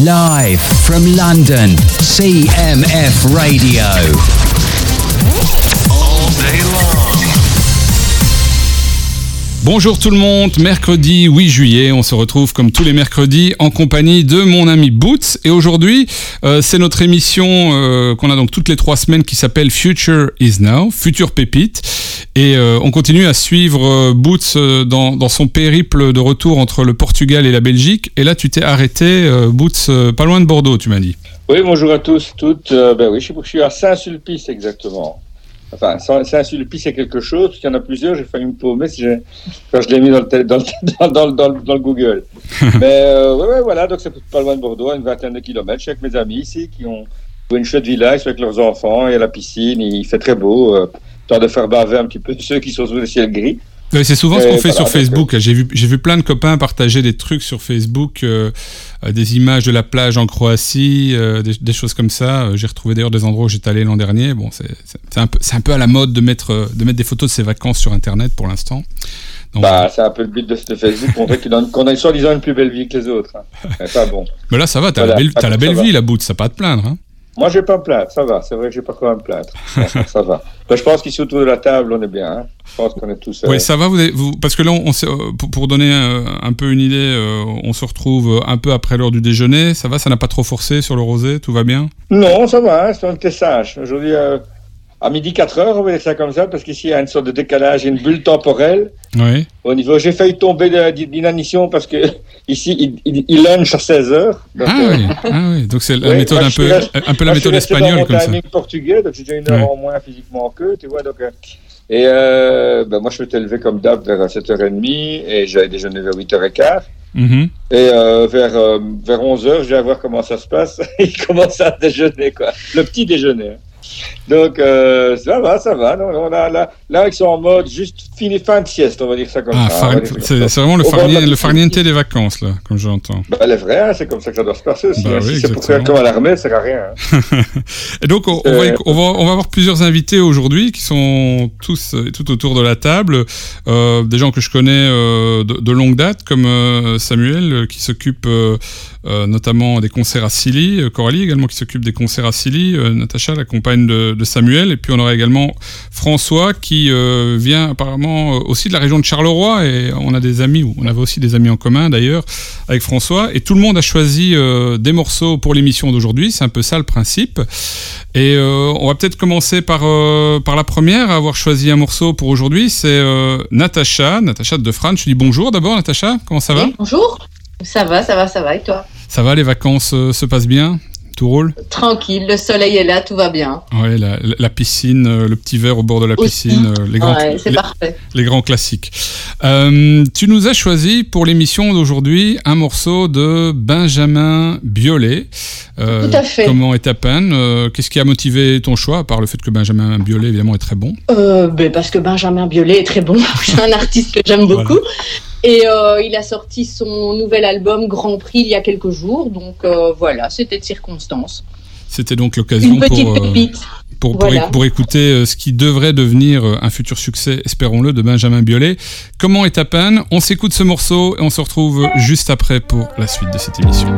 Live from London, CMF Radio. All day Bonjour tout le monde, mercredi 8 juillet, on se retrouve comme tous les mercredis en compagnie de mon ami Boots et aujourd'hui euh, c'est notre émission euh, qu'on a donc toutes les trois semaines qui s'appelle Future is Now, Future Pépite et euh, on continue à suivre Boots dans, dans, son périple de retour entre le Portugal et la Belgique et là tu t'es arrêté Boots pas loin de Bordeaux tu m'as dit. Oui bonjour à tous, toutes, ben oui je suis à Saint-Sulpice exactement. Enfin, Saint-Sulpice, c'est quelque chose, parce qu'il y en a plusieurs, j'ai failli me paumer si quand je l'ai mis dans le, dans, le, dans, dans, dans le Google. Mais euh, ouais, ouais, voilà, donc c'est pas loin de Bordeaux, une vingtaine de kilomètres. Je suis avec mes amis ici qui ont une chouette village avec leurs enfants, il y a la piscine, il fait très beau. Euh, temps de faire baver un petit peu ceux qui sont sous le ciel gris. Oui, c'est souvent ce qu'on fait voilà, sur Facebook. J'ai vu, j'ai vu plein de copains partager des trucs sur Facebook, euh, des images de la plage en Croatie, euh, des, des, choses comme ça. J'ai retrouvé d'ailleurs des endroits où j'étais allé l'an dernier. Bon, c'est un peu, c'est un peu à la mode de mettre, de mettre des photos de ses vacances sur Internet pour l'instant. Bah, c'est un peu le but de, de Facebook, montrer qu'on a soi-disant une plus belle vie que les autres. Hein. Mais pas bon. Mais là, ça va, t'as voilà, la belle, as la belle vie, la bout, ça pas à te plaindre. Hein. Moi, je vais pas me plaindre, ça va. C'est vrai que je vais pas quoi me plaindre. ça, ça va. Ben, je pense qu'ici autour de la table, on est bien. Hein. Je pense qu'on est tous. Euh... Oui, ça va. Vous, avez, vous, parce que là, on, on pour, pour, donner euh, un peu une idée, euh, on se retrouve un peu après l'heure du déjeuner. Ça va, ça n'a pas trop forcé sur le rosé, tout va bien? Non, ça va. Hein, on était sage. Aujourd'hui. Euh, à midi 4 heures, on va dire ça comme ça, parce qu'ici il y a une sorte de décalage, une bulle temporelle. Oui. Au niveau, j'ai failli tomber d'inanition parce que ici il, il, il lunch à 16 heures. Donc, ah, euh... oui. ah oui, donc c'est la oui, méthode un peu, resté, un peu la méthode espagnole comme ça. portugais, donc j'ai déjà une heure ouais. en moins physiquement qu'eux, tu vois. Donc, euh, et euh, ben moi je m'étais levé comme d'hab vers 7h30 et j'avais déjeuné vers 8h15. Mm -hmm. Et euh, vers, euh, vers 11h, je vais voir comment ça se passe. il commence à déjeuner, quoi. Le petit déjeuner. Donc euh, ça va, ça va. Non, là, là, là, ils sont en mode juste fini, fin de sieste, on va dire ça comme ah, ça. C'est vraiment le, farniente, le farniente des vacances, là, comme j'entends. Bah, elle est vraie, hein, c'est comme ça que ça doit se passer aussi. Bah, hein. oui, si c'est pour faire comme à l'armée, ça sert à rien. Hein. Et donc, on, on, va, on, va, on va avoir plusieurs invités aujourd'hui qui sont tous tout autour de la table. Euh, des gens que je connais euh, de, de, longue date, comme euh, Samuel, qui s'occupe euh, notamment des concerts à Silly, Coralie également qui s'occupe des concerts à Silly, Natacha, la compagne de, de Samuel, et puis on aura également François qui euh, vient apparemment aussi de la région de Charleroi, et on a des amis, on avait aussi des amis en commun d'ailleurs avec François, et tout le monde a choisi euh, des morceaux pour l'émission d'aujourd'hui, c'est un peu ça le principe. Et euh, on va peut-être commencer par, par la première à avoir choisi un morceau pour aujourd'hui, c'est Natacha, Natacha de France. Je dis bonjour d'abord Natacha, comment ça va? Oui, Bonjour, ça va, ça va, ça va, et toi? Ça va, les vacances se passent bien? Tout roule Tranquille, le soleil est là, tout va bien. Ouais, la, la piscine, euh, le petit verre au bord de la Aussi. piscine, euh, les grands, ouais, les, parfait. les, grands classiques. Euh, tu nous as choisi pour l'émission d'aujourd'hui un morceau de Benjamin Biolay. Euh, tout à fait. Comment est ta peine euh, Qu'est-ce qui a motivé ton choix, à part le fait que Benjamin Biolay, évidemment, est très bon? Ben Parce que Benjamin Biolay est très bon. C'est un artiste que j'aime beaucoup. Voilà. Et euh, il a sorti son nouvel album Grand Prix il y a quelques jours. Donc euh, voilà, c'était de circonstance. C'était donc l'occasion pour, euh, pour, voilà. pour, pour, écouter ce qui devrait devenir un futur succès, espérons-le, de Benjamin Biolay. Comment est ta peine? On s'écoute ce morceau et on se retrouve juste après pour la suite de cette émission.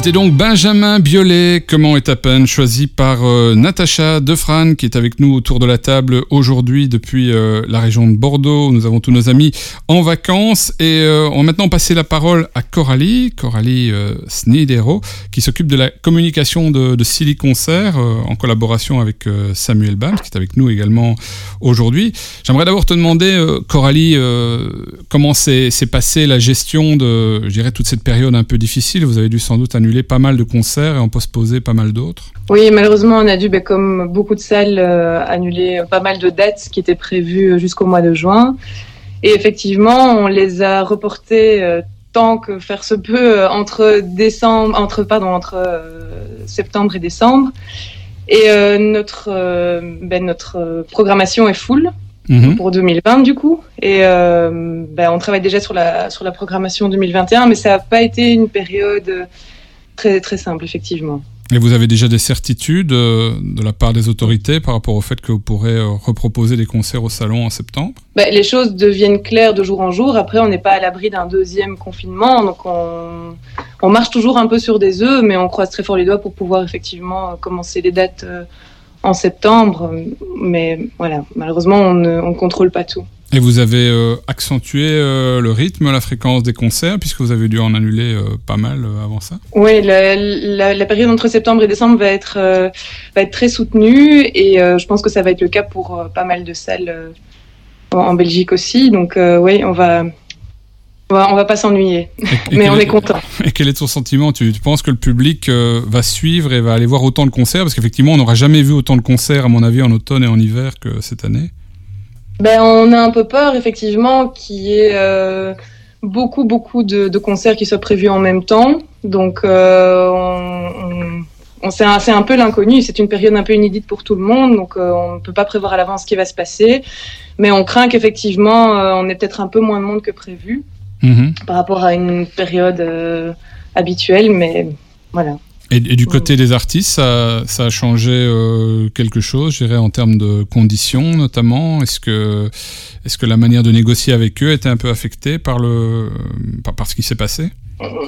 C'était donc Benjamin Biolay, Comment est ta peine, choisi par euh, Natacha Defran, qui est avec nous autour de la table aujourd'hui depuis euh, la région de Bordeaux. Nous avons tous nos amis en vacances et euh, on va maintenant passer la parole à Coralie, Coralie euh, Snidero, qui s'occupe de la communication de, de Silly Concert en collaboration avec Samuel Bams, qui est avec nous également aujourd'hui. J'aimerais d'abord te demander, Coralie, comment s'est passée la gestion de, je dirais, toute cette période un peu difficile. Vous avez dû sans doute annuler pas mal de concerts et en postposer pas mal d'autres. Oui, malheureusement, on a dû, ben, comme beaucoup de salles, euh, annuler pas mal de dates qui étaient prévues jusqu'au mois de juin. Et effectivement, on les a reportées euh, tant que faire se peut euh, entre décembre, entre pardon, entre euh, septembre et décembre. Et euh, notre euh, ben, notre euh, programmation est full Mhm. pour 2020 du coup. Et euh, ben, on travaille déjà sur la sur la programmation 2021, mais ça n'a pas été une période très très simple effectivement. Et vous avez déjà des certitudes euh, de la part des autorités par rapport au fait que vous pourrez euh, reproposer des concerts au salon en septembre? Ben, les choses deviennent claires de jour en jour. Après, on n'est pas à l'abri d'un deuxième confinement, donc on, on marche toujours un peu sur des œufs, mais on croise très fort les doigts pour pouvoir effectivement commencer les dates euh, en septembre. Mais voilà, malheureusement, on ne on contrôle pas tout. Et vous avez euh, accentué euh, le rythme, la fréquence des concerts, puisque vous avez dû en annuler euh, pas mal avant ça Oui, la, la, la période entre septembre et décembre va être, va être très soutenue et je pense que ça va être le cas pour pas mal de salles en, en Belgique aussi. Donc oui, on va, on va, on va pas s'ennuyer, mais on est content. Et quel est ton sentiment? Tu, tu penses que le public va suivre et va aller voir autant de concerts? Parce qu'effectivement, on n'aura jamais vu autant de concerts, à mon avis, en automne et en hiver que cette année. Ben, on a un peu peur, effectivement, qu'il y ait euh, beaucoup, beaucoup de, de concerts qui soient prévus en même temps. Donc, euh, on, on- c'est un, peu l'inconnu. C'est une période un peu inédite pour tout le monde, donc euh, on ne peut pas prévoir à l'avance ce qui va se passer. Mais on craint qu'effectivement, euh, on ait peut-être un peu moins de monde que prévu Mhm. par rapport à une période euh, habituelle. Mais voilà. Et, et du côté des artistes, ça, ça a changé euh, quelque chose, je dirais, en termes de conditions notamment? Est-ce que, est-ce que la manière de négocier avec eux était un peu affectée par, le, par, par ce qui s'est passé?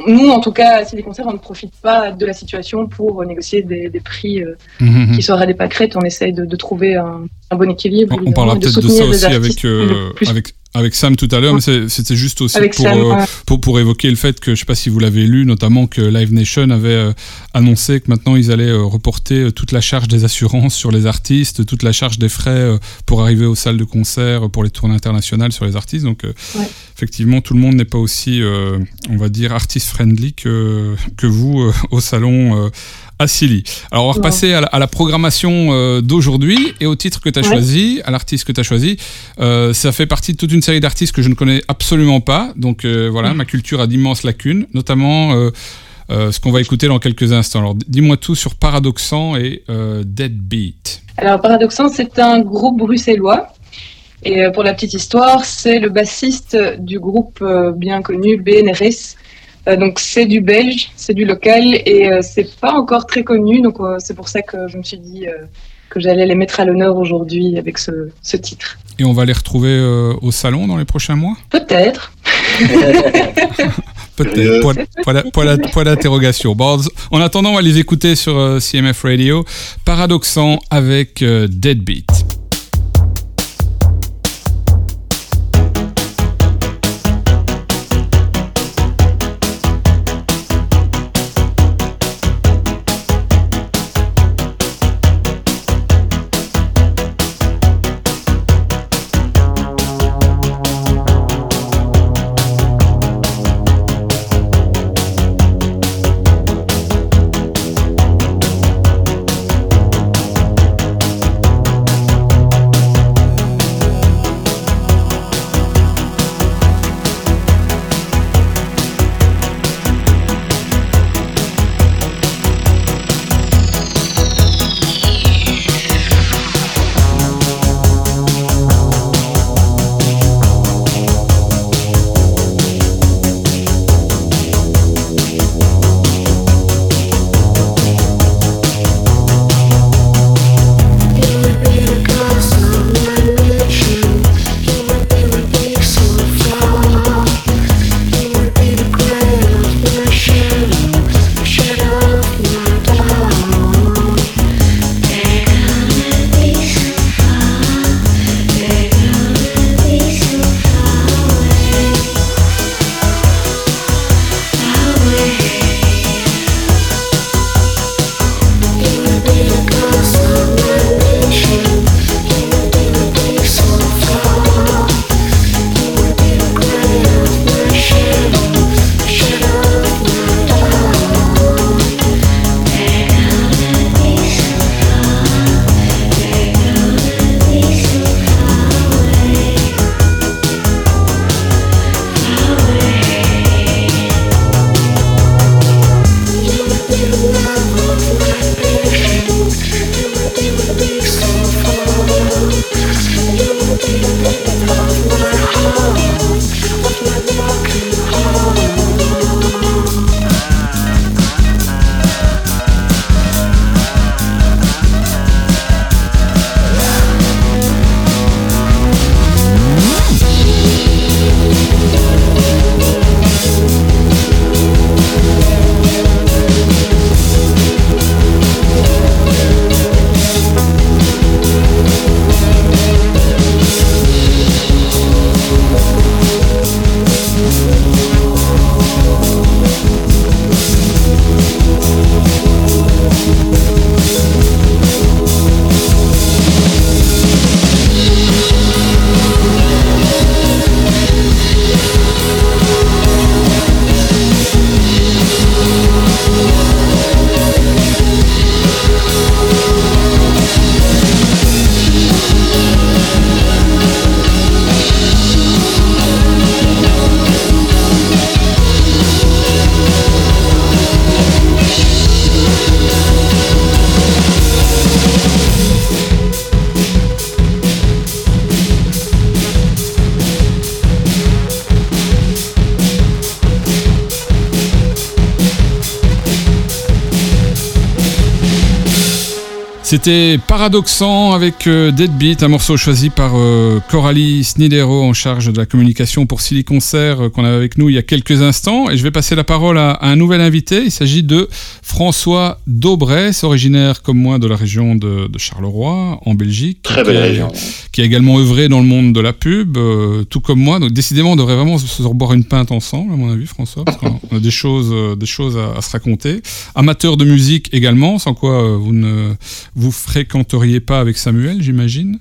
Nous, en tout cas, à des concerts, on ne profite pas de la situation pour négocier des, des prix euh, Mhm. qui seraient des pâquerettes. On essaye de, de trouver un, un bon équilibre. On, parlera peut-être de ça les aussi avec, euh, avec, avec Sam tout à l'heure, mais c'était juste aussi Avec pour, Sam, euh, pour, pour évoquer le fait que, je sais pas si vous l'avez lu, notamment que Live Nation avait euh, annoncé que maintenant ils allaient euh, reporter euh, toute la charge des assurances sur les artistes, toute la charge des frais euh, pour arriver aux salles de concert, euh, pour les tournées internationales sur les artistes. Donc, euh, Ouais. effectivement, tout le monde n'est pas aussi, euh, on va dire, artist-friendly que, que vous euh, au salon. euh, à Silly. Alors on va repasser à la, à la programmation euh, d'aujourd'hui et au titre que tu as Ouais. choisi, à l'artiste que tu as choisi. Ça fait partie de toute une série d'artistes que je ne connais absolument pas. Donc voilà, ma culture a d'immenses lacunes, notamment ce qu'on va écouter dans quelques instants. Alors dis-moi tout sur Paradoxan et Deadbeat. Alors, Paradoxan, c'est un groupe bruxellois. Et euh, pour la petite histoire, c'est le bassiste du groupe euh, bien connu BNRS. Euh, donc, c'est du belge, c'est du local et c'est pas encore très connu. Donc, c'est pour ça que je me suis dit que j'allais les mettre à l'honneur aujourd'hui avec ce, ce titre. Et on va les retrouver euh, au salon dans les prochains mois? Peut-être. Peut-être. Point, d'interrogation. Bon, en attendant, on va les écouter sur euh, CMF Radio. Paradoxan avec euh, Deadbeat. Deadbeat C'était Paradoxant avec euh, Deadbeat, un morceau choisi par euh, Coralie Snidero en charge de la communication pour Silly Concert euh, qu'on avait avec nous il y a quelques instants. Et je vais passer la parole à, un nouvel invité. Il s'agit de François Daubresse, originaire comme moi de la région de, Charleroi, en Belgique. Très belle région. Qui a également œuvré dans le monde de la pub, tout comme moi. Donc décidément, on devrait vraiment se reboire une pinte ensemble, à mon avis, François, parce qu'on a des choses, des choses à, à, se raconter. Amateur de musique également, sans quoi vous ne vous fréquenteriez pas avec Samuel, j'imagine.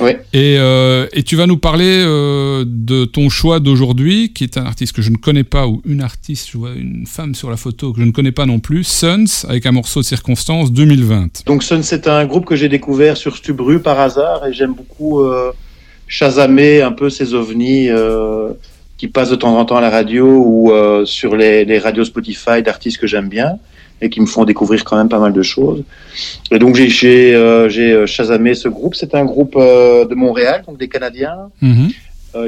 Oui. Et, euh, et, tu vas nous parler euh, de ton choix d'aujourd'hui, qui est un artiste que je ne connais pas, ou une artiste, je vois une femme sur la photo que je ne connais pas non plus, Suns, avec un morceau de circonstance 2020. Donc Suns, c'est un groupe que j'ai découvert sur Stubru par hasard, et j'aime beaucoup euh, chasamer un peu ces ovnis euh, qui passent de temps en temps à la radio ou sur les, les radios Spotify d'artistes que j'aime bien et qui me font découvrir quand même pas mal de choses. Et donc j'ai j'ai euh, euh, chasamé ce groupe. C'est un groupe euh, de Montréal, donc des Canadiens. Mhm.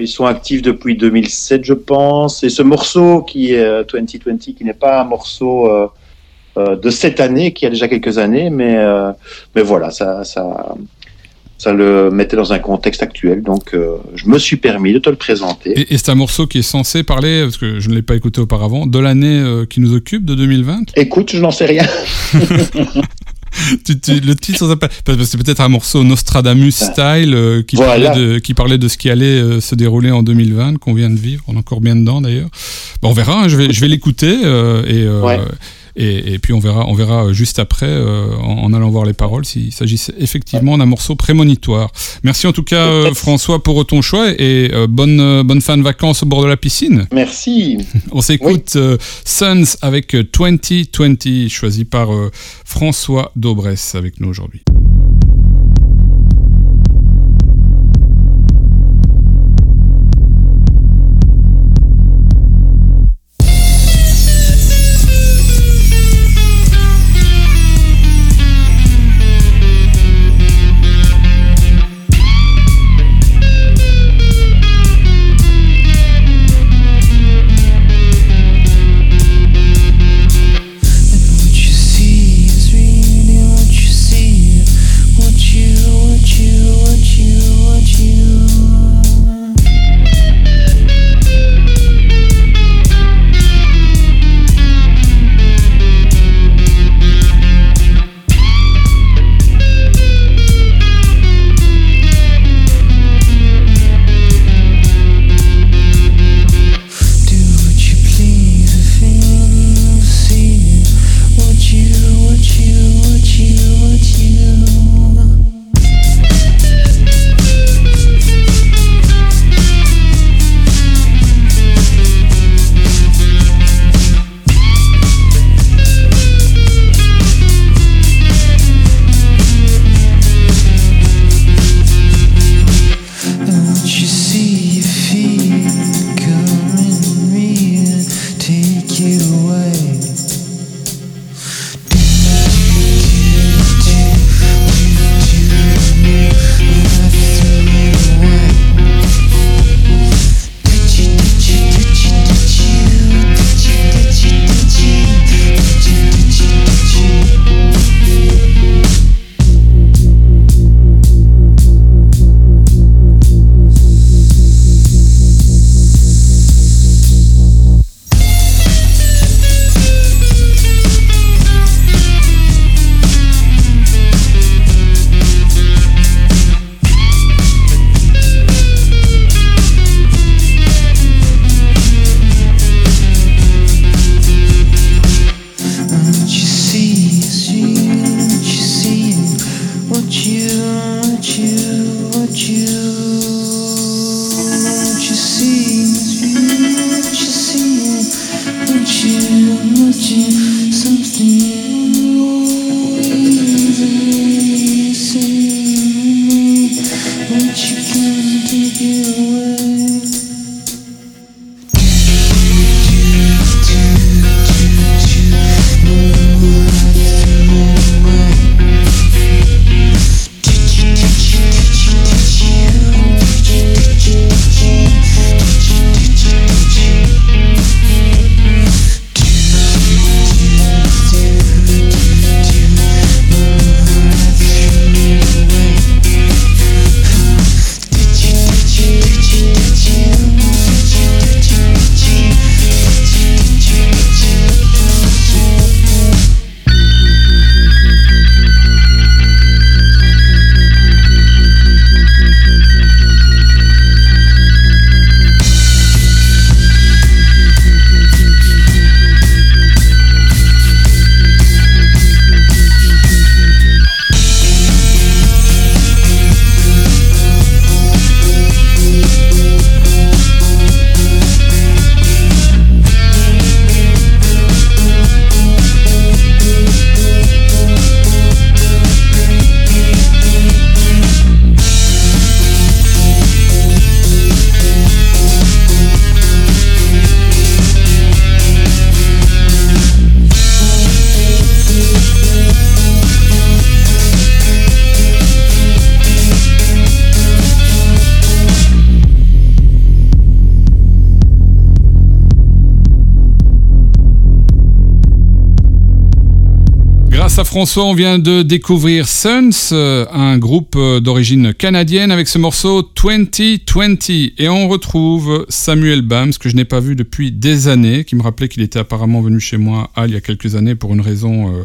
ils sont actifs depuis 2007, je pense. Et ce morceau qui est 2020, qui n'est pas un morceau de cette année, qui a déjà quelques années, mais mais voilà, ça ça ça le mettait dans un contexte actuel. Donc, euh, je me suis permis de te le présenter. Et, c'est un morceau qui est censé parler, parce que je ne l'ai pas écouté auparavant, de l'année euh, qui nous occupe, de 2020 Écoute, je n'en sais rien. le titre, c'est peut-être un morceau Nostradamus style euh, qui, parlait de, qui parlait de ce qui allait se dérouler en 2020, qu'on vient de vivre. On est encore bien dedans d'ailleurs. Bon, on verra, hein, je vais, je vais l'écouter et, et, puis on verra, on verra euh, juste après, euh, en, allant voir les paroles, s'il s'agissait effectivement d'un morceau prémonitoire. Merci en tout cas euh, François pour ton choix et bonne, bonne fin de vacances au bord de la piscine. Merci. on s'écoute Suns avec 2020, choisi par François Daubresse avec nous aujourd'hui. François, on vient de découvrir Suns, euh, un groupe euh, d'origine canadienne avec ce morceau 2020 et on retrouve Samuel Bams que je n'ai pas vu depuis des années, qui me rappelait qu'il était apparemment venu chez moi à il y a quelques années pour une raison euh,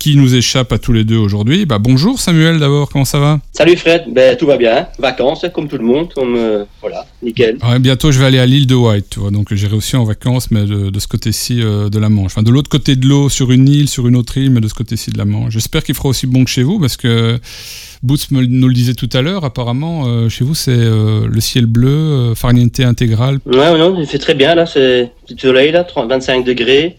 qui nous échappe à tous les deux aujourd'hui. Bah, bonjour Samuel d'abord, comment ça va? Salut Fred, ben, tout va bien, vacances comme tout le monde, comme euh, voilà, nickel. ouais, Bientôt je vais aller à l'île de White, tu vois, donc j'irai aussi en vacances, mais de, de ce côté-ci euh, de la Manche. Enfin de l'autre côté de l'eau, sur une île, sur une autre île, mais de ce côté-ci de la Manche. J'espère qu'il fera aussi bon que chez vous, parce que Boots me, nous le disait tout à l'heure, apparemment euh, chez vous c'est le ciel bleu, farniente intégrale. Ouais, ouais, non, il fait très bien là, c'est petit soleil là, 30, 25 degrés,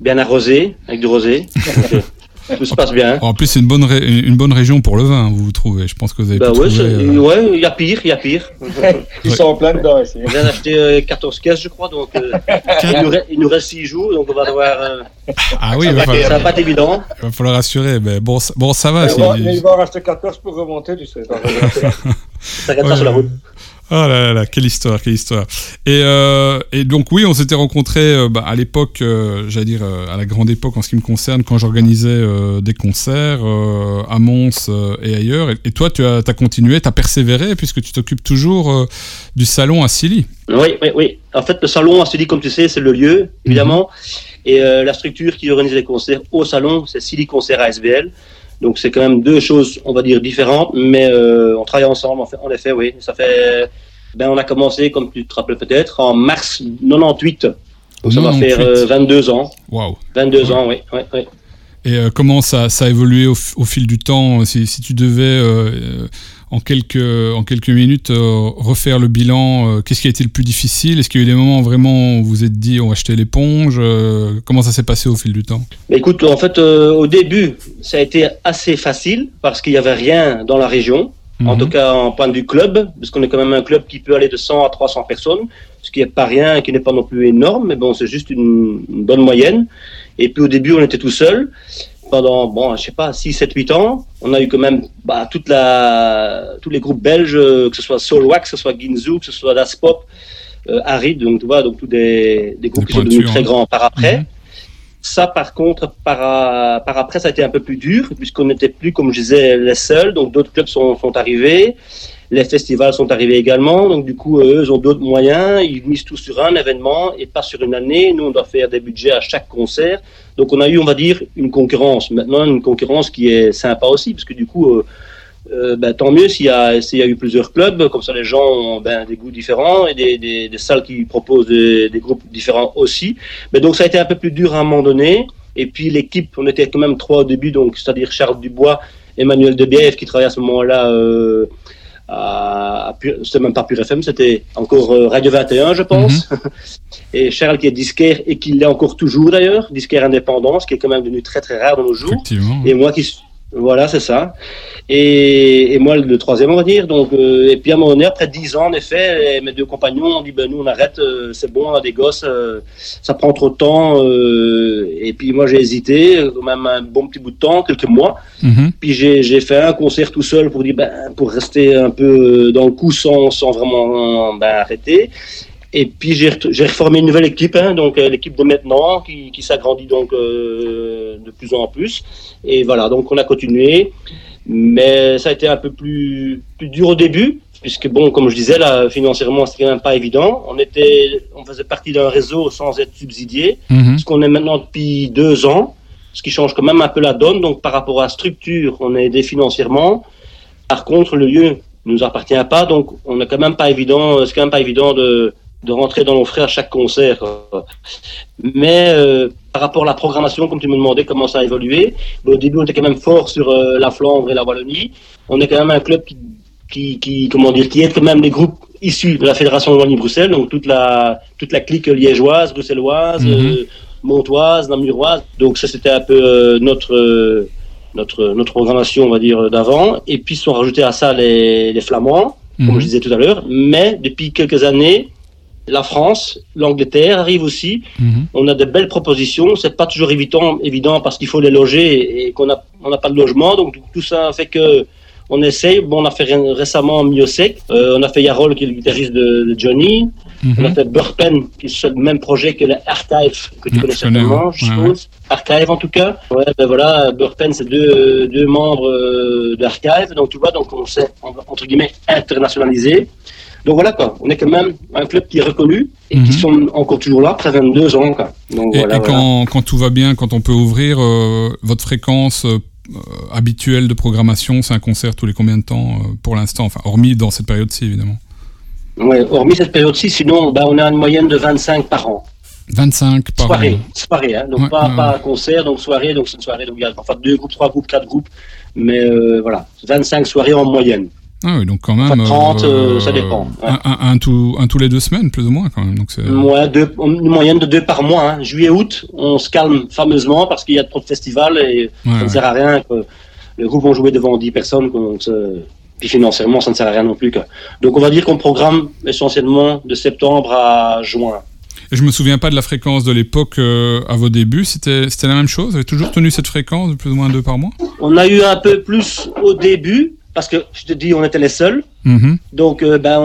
bien arrosé, avec du rosé. Euh, tout se passe bien. En plus c'est une bonne, ré- une bonne région pour le vin, vous vous trouvez. Je pense que vous avez Bah pu ouais, euh, ouais, il y a pire, il y a pire. Ils sont en plein dedans ici. On vient d'acheter euh, 14 caisses, je crois, donc euh, il, nous reste, il nous reste 6 jours, donc on va devoir. euh, Ah oui, ça, va va, falloir, ça va pas être évident. il va falloir assurer. Mais bon, ça- bon, ça va. Mais si- mais il va en rester 14 pour remonter, tu sais. Ça regarde ça sur la route. Oh là là là, quelle histoire, quelle histoire. Et, euh, et donc oui, on s'était rencontrés euh, bah, à l'époque, euh, j'allais dire à la grande époque en ce qui me concerne, quand j'organisais des concerts à Mons et ailleurs. Et, et toi, tu as, as continué, tu as persévéré, puisque tu t'occupes toujours du salon à Silly. Oui, oui, oui. En fait, le salon, on se dit, comme tu sais, c'est le lieu, évidemment. Et euh, la structure qui organise les concerts au salon, c'est Silly Concert ASBL. Donc, c'est quand même deux choses, on va dire, différentes, mais euh, on travaille ensemble, en, fait, en effet, oui. Ça fait. Ben, on a commencé, comme tu te rappelles peut-être, en mars 98. Donc, ça va 98. faire euh, 22 ans. Waouh. 22 ans, oui. oui, oui. Et euh, comment ça, ça a évolué au, fil du temps euh, si, si tu devais euh, euh, en quelques en quelques minutes euh, refaire le bilan, euh, qu'est-ce qui a été le plus difficile? Est-ce qu'il y a eu des moments vraiment où vous vous êtes dit on va jeter l'éponge Euh, Comment ça s'est passé au fil du temps? Mais écoute, en fait, au début, ça a été assez facile parce qu'il n'y avait rien dans la région. En Mhm. tout cas, en point de vue club, parce qu'on est quand même un club qui peut aller de 100 à 300 personnes, ce qui n'est pas rien et qui n'est pas non plus énorme, mais bon, c'est juste une, une bonne moyenne. Et puis au début, on était tout seul. Pendant, bon, je sais pas, 6, 7, 8 ans, on a eu quand même bah, toute la, tous les groupes belges, euh, que ce soit Soulwax, que ce soit Ginzu, que ce soit Das Pop, euh, Arid, donc tu vois, donc tous des, des groupes Des qui sont devenus très hein. grands par après. Mhm. Ça, par contre, par, par après, ça a été un peu plus dur, puisqu'on n'était plus, comme je disais, les seuls. Donc, d'autres clubs sont, sont arrivés. Les festivals sont arrivés également. Donc, du coup, eux, ont d'autres moyens. Ils misent tout sur un événement et pas sur une année. Nous, on doit faire des budgets à chaque concert. Donc, on a eu, on va dire, une concurrence. Maintenant, une concurrence qui est sympa aussi, parce que du coup, euh, euh, ben, tant mieux s'il y, a, y a eu plusieurs clubs, comme ça les gens ont ben, des goûts différents et des salles qui proposent des, des groupes différents aussi. Mais donc ça a été un peu plus dur à un moment donné. Et puis l'équipe, on était quand même trois au début, donc c'est-à-dire Charles Dubois, Emmanuel Debiève qui travaillait à ce moment-là euh, à, c'était même pas Pure FM, c'était encore euh, Radio 21, je pense. et Charles qui est disquaire et qui l'est encore toujours d'ailleurs, disquaire indépendant, ce qui est quand même devenu très très rare de nos jours. Et moi qui voilà, c'est ça. Et, et moi, le troisième, on va dire. Donc, euh, et puis à un moment donné, après dix ans, en effet, mes deux compagnons ont dit, ben nous, on arrête, euh, c'est bon, on a des gosses, euh, ça prend trop de temps. et puis moi, j'ai hésité, même un bon petit bout de temps, quelques mois. Mhm. Puis j'ai j'ai fait un concert tout seul pour dire, ben, pour rester un peu dans le coup sans, sans vraiment ben, arrêter. Et puis j'ai reformé une nouvelle équipe, hein, donc euh, l'équipe de maintenant qui, qui s'agrandit donc euh, de plus en plus. Et voilà, donc on a continué, mais ça a été un peu plus, plus dur au début, puisque bon, comme je disais, là, financièrement, c'était quand même pas évident. On était, on faisait partie d'un réseau sans être subsidié, Mhm. ce qu'on est maintenant depuis deux ans, ce qui change quand même un peu la donne. Donc par rapport à la structure, on est aidé financièrement. Par contre, le lieu ne nous appartient pas, donc on n'est quand même pas évident, c'est quand même pas évident de, de rentrer dans frais à chaque concert. quoi. Mais euh, par rapport à la programmation, comme tu me demandais comment ça a évolué, au début on était quand même fort sur euh, la Flandre et la Wallonie. On est quand même un club qui, qui, qui comment dire, qui aide quand même les groupes issus de la Fédération de Wallonie-Bruxelles, donc toute la toute la clique liégeoise, bruxelloise, Mhm. euh, montoise, namuroise. Donc ça c'était un peu notre notre notre programmation, on va dire d'avant. Et puis sont rajoutés à ça les, les Flamands, comme Mhm. je disais tout à l'heure. Mais depuis quelques années, la France, l'Angleterre arrive aussi. Mhm. On a de belles propositions. C'est pas toujours évident, évident parce qu'il faut les loger et, qu'on a on n'a pas de logement. Donc tout ça fait que on essaye. Bon, on a fait ré- récemment Miosec. Euh, on a fait Yarol qui est le guitariste de, de Johnny. Mhm. On a fait Burpen, qui est le même projet que le Archive, que tu connais certainement, je suppose. Archive en tout cas. Ouais, ben voilà, Burpen, c'est deux, deux membres euh, d'Archive. Donc tu vois, donc on s'est, entre guillemets, internationalisé. Donc voilà quoi, on est quand même un club qui est reconnu et Mhm. qui sont encore toujours là après 22 ans. Quoi. Donc Et, voilà, et voilà. quand, quand tout va bien, quand on peut ouvrir, euh, votre fréquence euh, euh, habituelle de programmation, c'est un concert tous les combien de temps euh, pour l'instant? Enfin, hormis dans cette période-ci, évidemment. Ouais, hormis cette période-ci, sinon ben, on a une moyenne de 25 par an. 25 par soirée, an. soirée, hein, donc Ouais, pas, pas concert, donc soirée, donc c'est une soirée, donc il y a parfois deux groupes, trois groupes, quatre groupes, mais voilà, 25 soirées en moyenne. Ah oui, donc quand même. Enfin, 30, euh, ça dépend, ouais. Un, un, un tout, un tous les deux semaines, plus ou moins, quand même. Donc c'est. Ouais, deux, une moyenne de deux par mois. Hein. Juillet-août, on se calme fameusement parce qu'il y a trop de festivals et Ouais, ça ne sert à rien que le groupe vont jouer devant 10 personnes. Puis financièrement, ça ne sert à rien non plus. quoi. Donc on va dire qu'on programme essentiellement de septembre à juin. Et je me souviens pas de la fréquence de l'époque euh, à vos débuts. C'était la même chose? Vous avez toujours tenu cette fréquence de plus ou moins deux par mois? On a eu un peu plus au début parce que je te dis, on était les seuls. Mhm. Donc, euh, ben,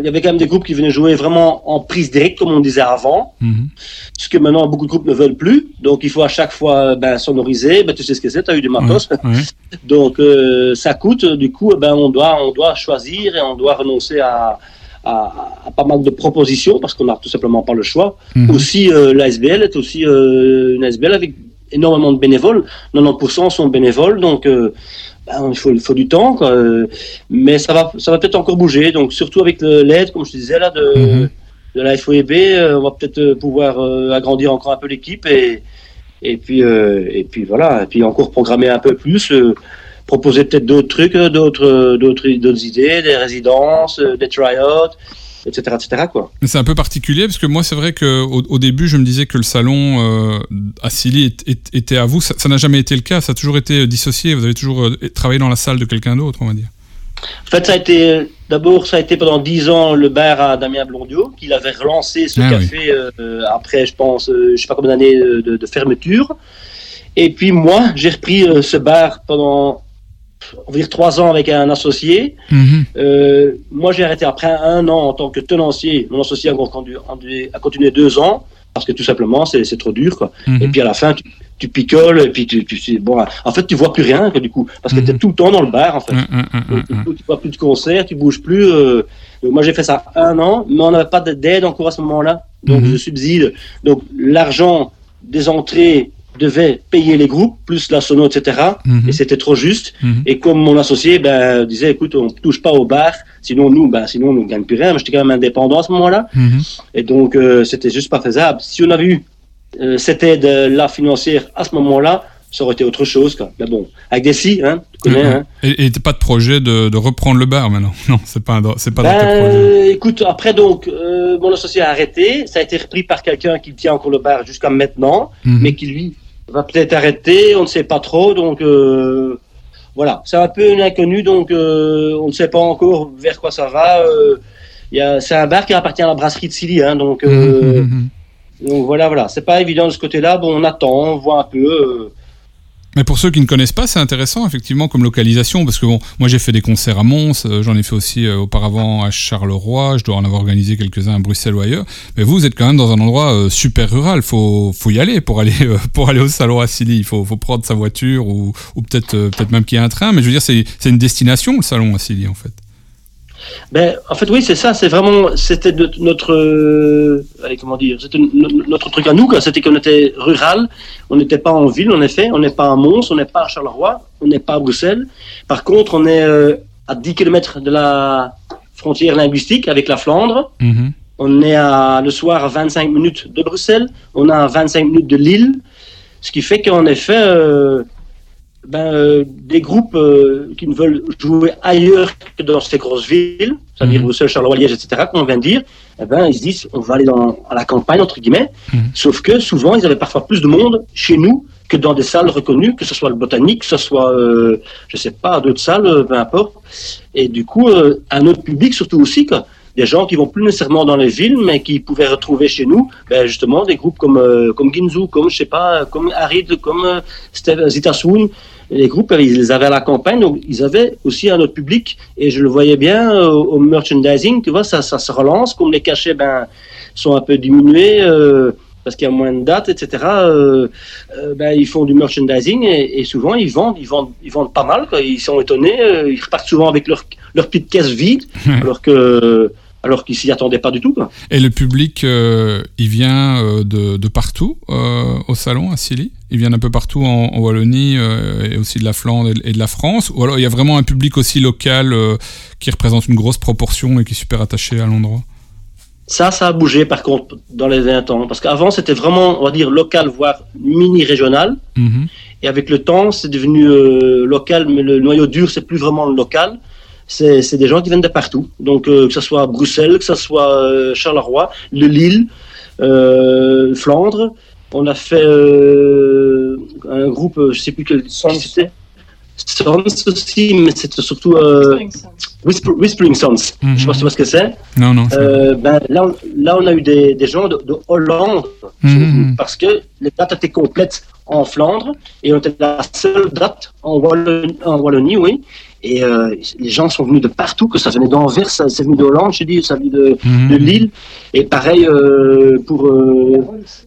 il y avait quand même des groupes qui venaient jouer vraiment en prise directe, comme on disait avant. Mhm. Ce que maintenant, beaucoup de groupes ne veulent plus. Donc, il faut à chaque fois ben, sonoriser. Ben, tu sais ce que c'est, tu as eu du matos. Ouais, ouais. Donc, euh, ça coûte. Du coup, ben, on, doit, on doit choisir et on doit renoncer à, à, à pas mal de propositions parce qu'on n'a tout simplement pas le choix. Mhm. Aussi, euh, la SBL est aussi euh, une SBL avec énormément de bénévoles. 90% sont bénévoles. Donc, euh, ben, il, faut, il faut du temps. Quoi. Euh, Mais ça va, ça va peut-être encore bouger. Donc, surtout avec l'aide, comme je te disais, là, de, Mhm. de la FOEB, euh, on va peut-être euh, pouvoir euh, agrandir encore un peu l'équipe et, et puis euh, et puis voilà, et puis encore programmer un peu plus, euh, proposer peut-être d'autres trucs, d'autres d'autres idées, des résidences, des tryouts, etc., etc. Quoi. Mais c'est un peu particulier parce que moi, c'est vrai que au, au début, je me disais que le salon euh, à Silly était à vous. Ça n'a jamais été le cas. Ça a toujours été euh, dissocié. Vous avez toujours euh, travaillé dans la salle de quelqu'un d'autre, on va dire. En fait, ça a été d'abord ça a été pendant dix ans le bar à Damien Blondiot, qu'il avait relancé ce Ah café euh, après, je pense, euh, je sais pas combien d'années de, fermeture. Et puis moi, j'ai repris ce bar pendant on va dire trois ans avec un associé. Mhm. Euh, moi, j'ai arrêté après un an en tant que tenancier. Mon associé a continué deux ans parce que tout simplement, c'est trop dur. Quoi. Mhm. Et puis à la fin, tu, tu picoles et puis tu, bon, en fait, tu vois plus rien quoi, du coup parce que Mhm. tu es tout le temps dans le bar en fait. Donc, du coup, tu vois plus de concerts, tu bouges plus. euh, donc moi j'ai fait ça un an, mais on n'avait pas d'aide encore à ce moment-là. Donc Mhm. je subside. Donc l'argent des entrées devait payer les groupes, plus la sono, etc. Mhm. Et c'était trop juste. Mhm. Et comme mon associé ben, disait, écoute, on touche pas au bar, sinon nous, ben, sinon on ne gagne plus rien. Mais j'étais quand même indépendant à ce moment-là. Mhm. Et donc euh, c'était juste pas faisable. Si on avait eu euh, cette aide-là financière à ce moment-là, ça aurait été autre chose. Quoi. Mais bon, avec des si, hein, tu connais. Ouais. Hein. Et, pas de projet de, de reprendre le bar maintenant? Non, c'est pas, c'est pas dans tes Ben, projets. écoute, après donc, euh, mon associé a arrêté. Ça a été repris par quelqu'un qui tient encore le bar jusqu'à maintenant, mais qui lui va peut-être arrêter. On ne sait pas trop. Donc euh, voilà, c'est un peu une inconnue. Donc euh, on ne sait pas encore vers quoi ça va. Euh, il y a- c'est un bar qui appartient à la brasserie de Silly, hein, donc, euh, Mhm, mhm. donc voilà, voilà. C'est pas évident de ce côté-là. Bon, on attend, on voit un peu. Mais pour ceux qui ne connaissent pas, c'est intéressant effectivement comme localisation parce que bon, moi j'ai fait des concerts à Mons, euh, j'en ai fait aussi euh, auparavant à Charleroi, je dois en avoir organisé quelques-uns à Bruxelles ou ailleurs. Mais vous, vous êtes quand même dans un endroit euh, super rural, faut faut y aller pour aller pour aller au salon à Silly, il faut faut prendre sa voiture ou ou peut-être peut-être même qu'il y a un train, mais je veux dire c'est c'est une destination le salon à Silly en fait. Ben, en fait, oui, c'est ça. C'est vraiment, c'était notre, euh, allez, comment dire, c'était notre truc à nous. C'était qu'on était rural. On n'était pas en ville, en effet. On n'est pas à Mons, on n'est pas à Charleroi, on n'est pas à Bruxelles. Par contre, on est euh, à 10 km de la frontière linguistique avec la Flandre. Mhm. On est à, le soir à 25 minutes de Bruxelles. On a à 25 minutes de Lille. Ce qui fait qu'en effet, euh, ben, euh, des groupes euh, qui ne veulent jouer ailleurs que dans ces grosses villes, c'est-à-dire Mhm. Bruxelles, Charleroi, Liège, etc., comme on vient de dire, eh ben, ils se disent on va aller dans, à la campagne, entre guillemets. Mhm. Sauf que souvent, ils avaient parfois plus de monde chez nous que dans des salles reconnues, que ce soit le botanique, que ce soit, euh, je sais pas, d'autres salles, euh, peu importe. Et du coup, euh, un autre public surtout aussi, quoi. Des gens qui vont plus nécessairement dans les villes, mais qui pouvaient retrouver chez nous, ben, justement, des groupes comme, euh, comme Ginzu, comme, je sais pas, comme Harid, comme euh, Steve Zitasoun. Les groupes, ils les avaient à la campagne, donc ils avaient aussi un autre public, et je le voyais bien euh, au merchandising, tu vois, ça, ça se relance, comme les cachets, ben, sont un peu diminués, euh, parce qu'il y a moins de dates, etc. euh, euh, ben, ils font du merchandising et, et souvent ils vendent, ils vendent, ils vendent pas mal. Quoi. Ils sont étonnés, euh, ils repartent souvent avec leur, leur petite caisse vide, alors que alors qu'ils s'y attendaient pas du tout. Quoi. Et le public, euh, il vient euh, de, de partout euh, au salon à Silly Il vient d'un peu partout en, en Wallonie euh, et aussi de la Flandre et, de la France Ou alors il y a vraiment un public aussi local qui représente une grosse proportion et qui est super attaché à l'endroit Ça, ça a bougé par contre dans les 20 ans, parce qu'avant c'était vraiment, on va dire, local, voire mini-régional. Mhm. Et avec le temps, c'est devenu euh, local, mais le noyau dur, c'est plus vraiment le local. C'est c'est des gens qui viennent de partout. Donc, euh, que ce soit Bruxelles, que ce soit euh, Charleroi, le Lille, euh, Flandre. On a fait euh, un groupe, je sais plus quel qui c'était. Sons aussi, mais c'était surtout euh, Whisper- Whispering Sons. Je sais pas si tu vois ce que c'est. Non, non. c'est- Euh, ben, là, on, là, on a eu des, des gens de, de Hollande, Mhm. parce que les dates étaient complètes en Flandre, et on était la seule date en Wallonie, en Wallonie oui. Et euh, les gens sont venus de partout, que ça venait d'Anvers, ça c'est venu de Hollande, je dis, ça venait de, Mhm. de Lille. Et pareil euh, pour, euh,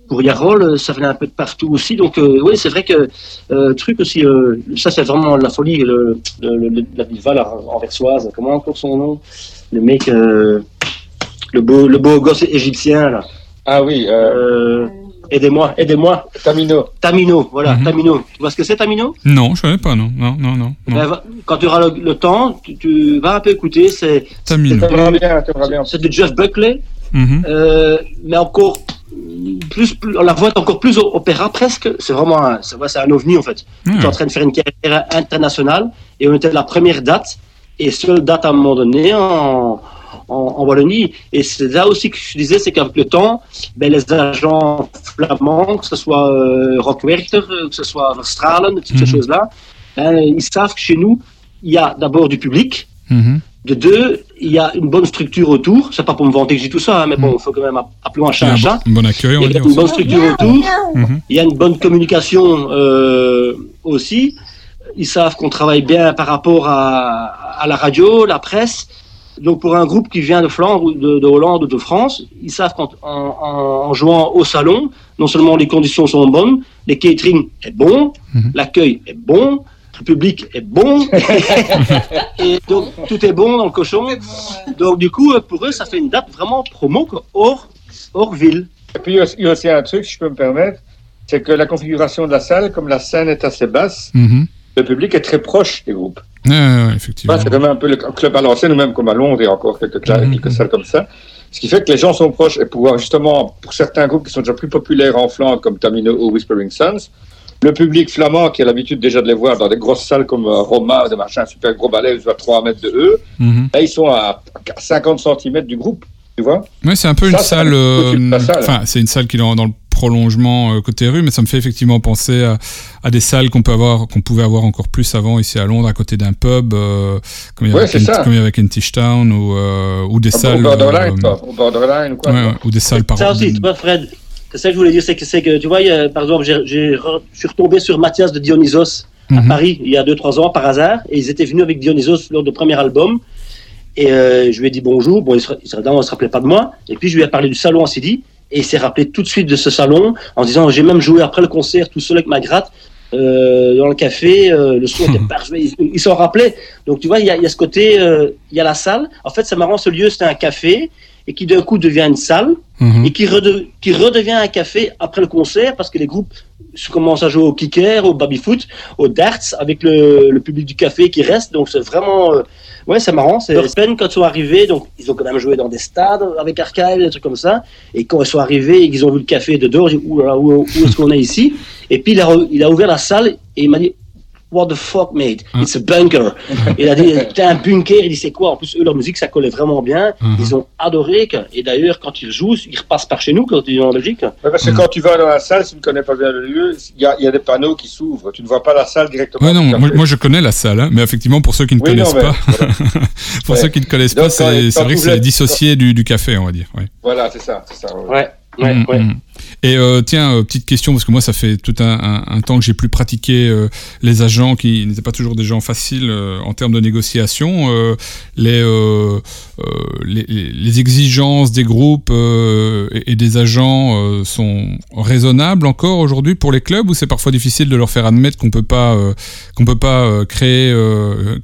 pour Yarol, ça venait un peu de partout aussi. Donc euh, oui, c'est vrai que euh, truc aussi, euh, ça c'est vraiment la folie, le, le, le- la là, anversoise, comment encore son nom? Le mec, euh, le, beau, le beau gosse égyptien là. Ah oui, euh, Euh, aidez-moi, aidez-moi. Tamino. Tamino, voilà, Mhm. Tamino. Tu vois ce que c'est Tamino? Non, je savais pas, non. Non, non, non. non. Ben, va- Quand tu auras le, le temps, tu, tu vas un peu écouter, c'est Tamino. C'est de Jeff Buckley. Mhm. Euh, mais encore plus, plus on la voit encore plus au- opéra presque c'est vraiment un, c'est, un ovni en fait qui est en train de faire une carrière internationale et on était la première date et seule date à un moment donné en, en, en Wallonie et c'est là aussi que je disais c'est qu'avec le temps ben, les agents flamands que ce soit euh, Rockwerchter que ce soit Verstralen toutes ces Mhm. choses là ils savent que chez nous il y a d'abord du public Mhm. de deux, il y a une bonne structure autour. C'est pas pour me vanter que dis tout ça, hein, mais bon, il faut quand même app- appeler un chat a un chat. bon, bon accueil, on Il y a une bonne structure autour. Mhm. Il y a une bonne communication euh, aussi. Ils savent qu'on travaille bien par rapport à, à la radio, la presse. Donc pour un groupe qui vient de Flandre, ou de, de Hollande ou de France, ils savent qu'en en, en- en jouant au salon, non seulement les conditions sont bonnes, les catering est bon, Mhm. l'accueil est bon, le public est bon, et donc tout est bon dans le cochon. Donc du coup, euh, pour eux, ça fait une date vraiment promo hors, hors ville. Et puis il y a aussi- il y a aussi un truc, si je peux me permettre, c'est que la configuration de la salle, comme la scène est assez basse, Mhm. le public est très proche des groupes. Effectivement. C'est quand même un peu le club à l'ancienne, ou même comme à Londres, il y a encore quelques, Mhm. quelques salles comme ça. Ce qui fait que les gens sont proches et pouvoir justement, pour certains groupes qui sont déjà plus populaires en Flandre, comme Tamino ou Whispering Sons, le public flamand qui a l'habitude déjà de les voir dans des grosses salles comme euh, Roma, des machins super gros balais, ils sont à 3 mètres de eux, Mhm. là ils sont à 50 cm du groupe, tu vois Ouais, c'est un peu Ça, une salle. euh, salle. Enfin, c'est une salle qui est dans le prolongement euh, côté rue, mais ça me fait effectivement penser à, à des salles qu'on peut avoir, qu'on pouvait avoir encore plus avant ici à Londres, à côté d'un pub, euh, comme il y Ouais, avait c'est Kent- comme il y avait Kentish Town ou euh, ou des Au- salles. Au borderline, euh, quoi. Au borderline ou quoi. ouais, ouais, ou des salles par. Ça aussi, tu vois, Fred, c'est ça que je voulais dire, c'est que, c'est que tu vois, a- par exemple, j'ai- j'ai re- je suis retombé sur Mathias de Dionysos à Mhm. Paris il y a 2-3 ans par hasard, et ils étaient venus avec Dionysos lors du premier album. Et euh, je lui ai dit bonjour, bon, il se, il se, il se rappelait pas de moi, et puis je lui ai parlé du salon en CD, et il s'est rappelé tout de suite de ce salon en disant j'ai même joué après le concert tout seul avec ma gratte. euh, dans le café, euh, le son était parfait, ils il s'en rappelait. Donc tu vois, il y a, y a ce côté, euh, il y a la salle. En fait, c'est marrant, ce lieu, c'était un café, et qui d'un coup devient une salle Mhm. et qui, rede- qui redevient un café après le concert parce que les groupes commencent à jouer au kicker, au baby-foot, au darts avec le, le public du café qui reste. Donc c'est vraiment, euh, ouais, c'est marrant. Peine quand ils sont arrivés. Donc ils ont quand même joué dans des stades avec Archive, des trucs comme ça. Et quand ils sont arrivés et qu'ils ont vu le café de dehors, j'ai dit, Ouh là là, où, où est-ce qu'on est ici? Et puis il a, il a ouvert la salle et il m'a dit, What the fuck, mate? It's a bunker. il a dit, t'es un bunker. Il dit, c'est quoi? En plus, eux, leur musique, ça collait vraiment bien. Mhm. Ils ont adoré. que- Et d'ailleurs, quand ils jouent, ils repassent par chez nous quand ils sont en Belgique. Ouais, parce que quand tu vas dans la salle, si tu ne connais pas bien le lieu, il y a, il y a des panneaux qui s'ouvrent. Tu ne vois pas la salle directement. Ouais, non, moi, moi, je connais la salle, hein, mais effectivement pour ceux qui ne Oui, non, connaissent mais- pas, voilà. pour Ouais. ceux qui ne connaissent Donc, pas, c'est vrai que c'est dissocié du, du café, on va dire. ouais. Voilà, c'est ça. c'est ça ouais. Ouais, ouais, Mm, ouais. Et euh, tiens, euh, petite question, parce que moi, ça fait tout un, temps que j'ai plus pratiqué euh, les agents qui n'étaient pas toujours des gens faciles euh, en termes de négociation. euh, les, les, les- exigences des groupes et, et des agents sont raisonnables encore aujourd'hui pour les clubs ou c'est parfois difficile de leur faire admettre qu'on peut pas qu'on peut pas créer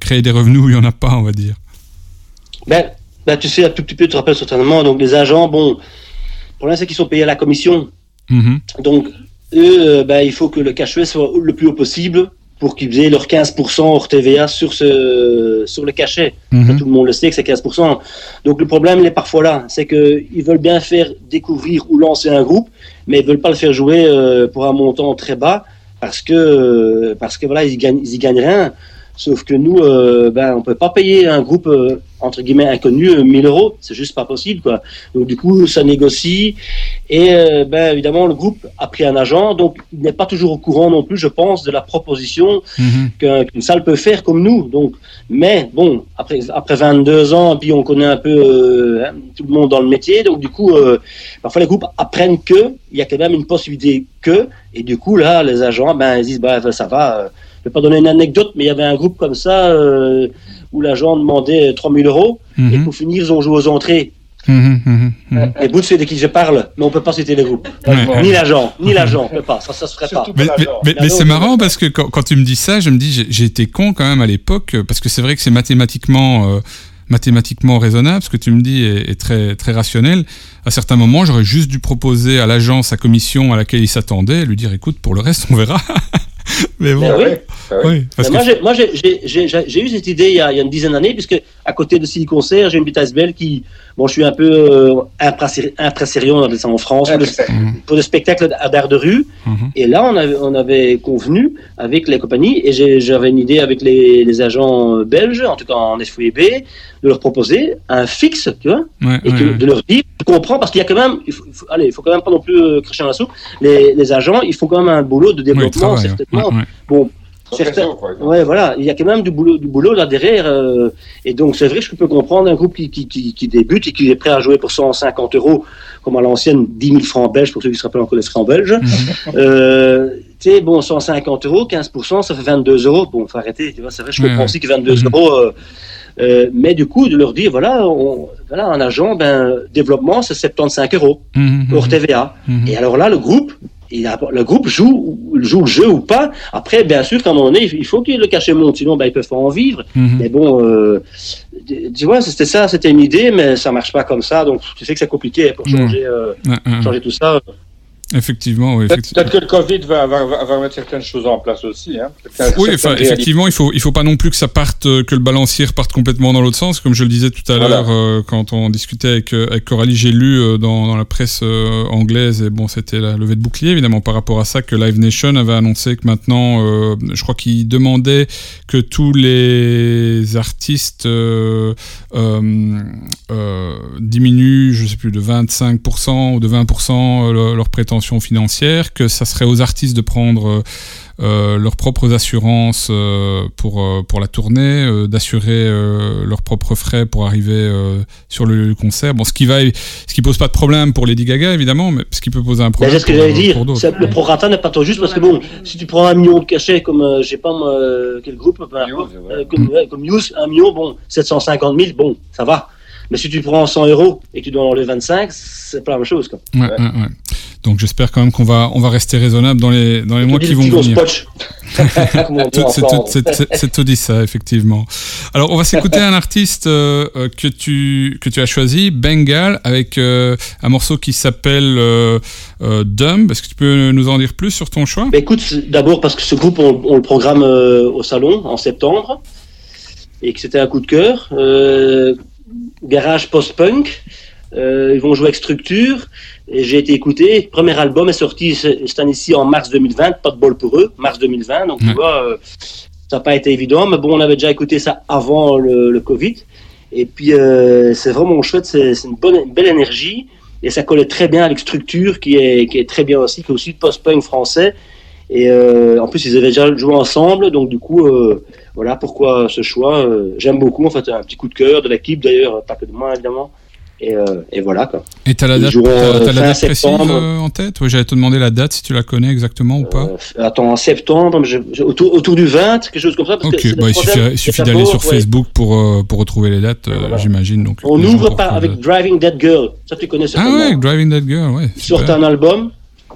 créer des revenus où il y en a pas, on va dire? Ben, ben, tu sais, un tout petit peu, tu te rappelles certainement. Donc, les agents, bon, le problème, c'est qu'ils sont payés à la commission. Mhm. Donc, eux, euh, ben, il faut que le cachet soit le plus haut possible pour qu'ils aient leurs 15% hors TVA sur, ce, sur le cachet. Mhm. Tout le monde le sait que c'est 15%. Donc, le problème, il est parfois là. C'est qu'ils veulent bien faire découvrir ou lancer un groupe, mais ils veulent pas le faire jouer euh, pour un montant très bas parce que, parce que voilà, ils gagnent, ils y gagnent rien. Sauf que nous, euh, ben, on peut pas payer un groupe euh, entre guillemets inconnu euh, 1000 euros, c'est juste pas possible quoi. Donc du coup, ça négocie et euh, ben évidemment le groupe a pris un agent, donc il n'est pas toujours au courant non plus, je pense, de la proposition Mhm. qu'un- qu'une salle peut faire comme nous. Donc, mais bon, après après 22 ans, puis on connaît un peu euh, hein, tout le monde dans le métier, donc du coup, parfois les groupes apprennent que il y a quand même une possibilité que, et du coup là, les agents, ben ils disent bah ça va. Euh, je vais pas donner une anecdote, mais il y avait un groupe comme ça euh, où l'agent demandait 3000 euros et Mhm. pour finir ils ont joué aux entrées. Mhm. Mhm. Mhm. Et Boots c'est de qui je parle, mais on peut pas citer les groupes. Ouais. Ni l'agent, ni l'agent, on peut pas, ça ça se ferait pas. Surtout Mais, pas mais, l'agent. mais- mais L'agent, c'est marrant parce que quand, quand tu me dis ça, je me dis j'ai- été con quand même à l'époque euh, parce que c'est vrai que c'est mathématiquement euh, mathématiquement raisonnable. Ce que tu me dis est, est très très rationnel. À certains moments, j'aurais juste dû proposer à l'agence, à commission à laquelle il s'attendait, lui dire écoute pour le reste on verra. mais bon, Mais oui. Ouais, ah ouais. oui, parce Mais que moi, j'ai- eu cette idée il y, a, il y a une dizaine d'années, puisque à côté de Silicon Concert, j'ai une petite belle qui, bon, je suis un peu euh, impressi- impresarion, on appelle ça en France, pour, le, c'est- pour le spectacle d'art de rue. Mhm. Et là, on avait, on avait convenu avec les compagnies, et j'avais une idée avec les, les agents belges, en tout cas en FOIB, de leur proposer un fixe, tu vois, ouais, et ouais, que- ouais. de leur dire, je comprends, parce qu'il y a quand même, il faut, il faut- allez, il faut quand même pas non plus euh, cracher dans la soupe, les, les agents, il faut quand même un boulot de développement, certainement. Ouais, ouais. Bon, réseau, quoi. Ouais, voilà, il y a quand même du boulot, du boulot là derrière. euh, et donc, c'est vrai je peux comprendre un groupe qui, qui, qui, qui débute et qui est prêt à jouer pour 150 euros, comme à l'ancienne 10 000 francs belges, pour ceux qui se rappellent encore les francs belges. Euh, tu sais, bon, 150 euros, 15%, ça fait 22 euros. Bon, faut arrêter, tu vois, c'est vrai, je Ouais, comprends ouais. aussi que 22 Mhm. euros. euh, euh, mais du coup, de leur dire, voilà, on, voilà un agent, ben, développement, c'est 75 euros, hors TVA. Mhm. Et alors là, le groupe, il a- le groupe joue, joue le jeu ou pas. Après, bien sûr un moment donné, il faut qu'il le cachet monte, sinon ben, ils peuvent pas en vivre. Mhm. Mais bon, euh, tu vois, c'était ça, c'était une idée, mais ça marche pas comme ça. Donc, tu sais que c'est compliqué pour changer, euh, changer tout ça. Effectivement, oui, Peut-être effectivement. peut-être que le Covid va, va, mettre certaines choses en place aussi. Hein. Oui, enfin, effectivement, il faut il faut pas non plus que ça parte euh, que le balancier parte complètement dans l'autre sens. Comme je le disais tout à Voilà. l'heure euh, quand on discutait avec euh, avec Coralie, j'ai lu euh, dans, dans la presse euh, anglaise et bon, c'était la levée de bouclier évidemment par rapport à ça que Live Nation avait annoncé que maintenant, je crois qu'il demandait que tous les artistes diminuent, je sais plus, de 25% ou de 20% leur, leur prétention financière, que ça serait aux artistes de prendre euh, euh, leurs propres assurances euh, pour euh, pour la tournée, euh, d'assurer euh, leurs propres frais pour arriver euh, sur le, concert. Bon, ce qui va, ce qui pose pas de problème pour Lady Gaga évidemment, mais ce qui peut poser un problème. c'est ce que j'allais euh, dire. Le prorata n'est pas trop juste parce que bon, si tu prends un million de cachets comme, euh, je sais pas moi, quel groupe, euh, comme, Muse, un million, bon, 750 000, bon, ça va. Mais si tu prends 100 euros et que tu dois enlever 25, c'est pas la même chose. Quoi. Ouais, ouais, ouais. Donc j'espère quand même qu'on va on va rester raisonnable dans les dans les mois qui vont venir. C'est tout, dit ça, effectivement. Alors, on va s'écouter un artiste euh, euh, que tu que tu as choisi, Bengal, avec euh, un morceau qui s'appelle euh, Dumb. Est-ce que tu peux nous en dire plus sur ton choix? Bah, écoute, d'abord parce que ce groupe, on, on le programme au salon en septembre et que c'était un coup de cœur. Garage post-punk. Euh, ils vont jouer avec Structure. J'ai été écouté. Le premier album est sorti ce- cette année-ci en mars 2020. Pas de bol pour eux. Mars 2020. Donc, tu vois, euh, Ça n'a pas été évident, mais bon, on avait déjà écouté ça avant le, le Covid. Et puis, euh, c'est vraiment chouette, c'est une, bonne, une belle énergie. Et ça collait très bien avec Structure, qui est, qui est très bien aussi, qui est aussi de post-punk français. Et euh, en plus, ils avaient déjà joué ensemble, donc du coup, euh, voilà pourquoi ce choix. Euh, J'aime beaucoup, en fait, un petit coup de cœur de l'équipe, d'ailleurs, pas que de moi, évidemment. Et, euh, et voilà, quoi. Et t'as la date, t'as euh, la date précise euh, en tête? Oui, j'allais te demander la date si tu la connais exactement ou pas. Attends, en septembre, je- je- autour, autour du 20, quelque chose comme ça. Parce Ok, bah, il suffit d'aller sur ouais. Facebook pour, pour retrouver les dates, Voilà. j'imagine. Donc, On ouvre par, retrouver. avec Driving That Girl. Ça, tu connais Ah certainement. ouais, Driving That Girl, ouais. Ils sortent un album.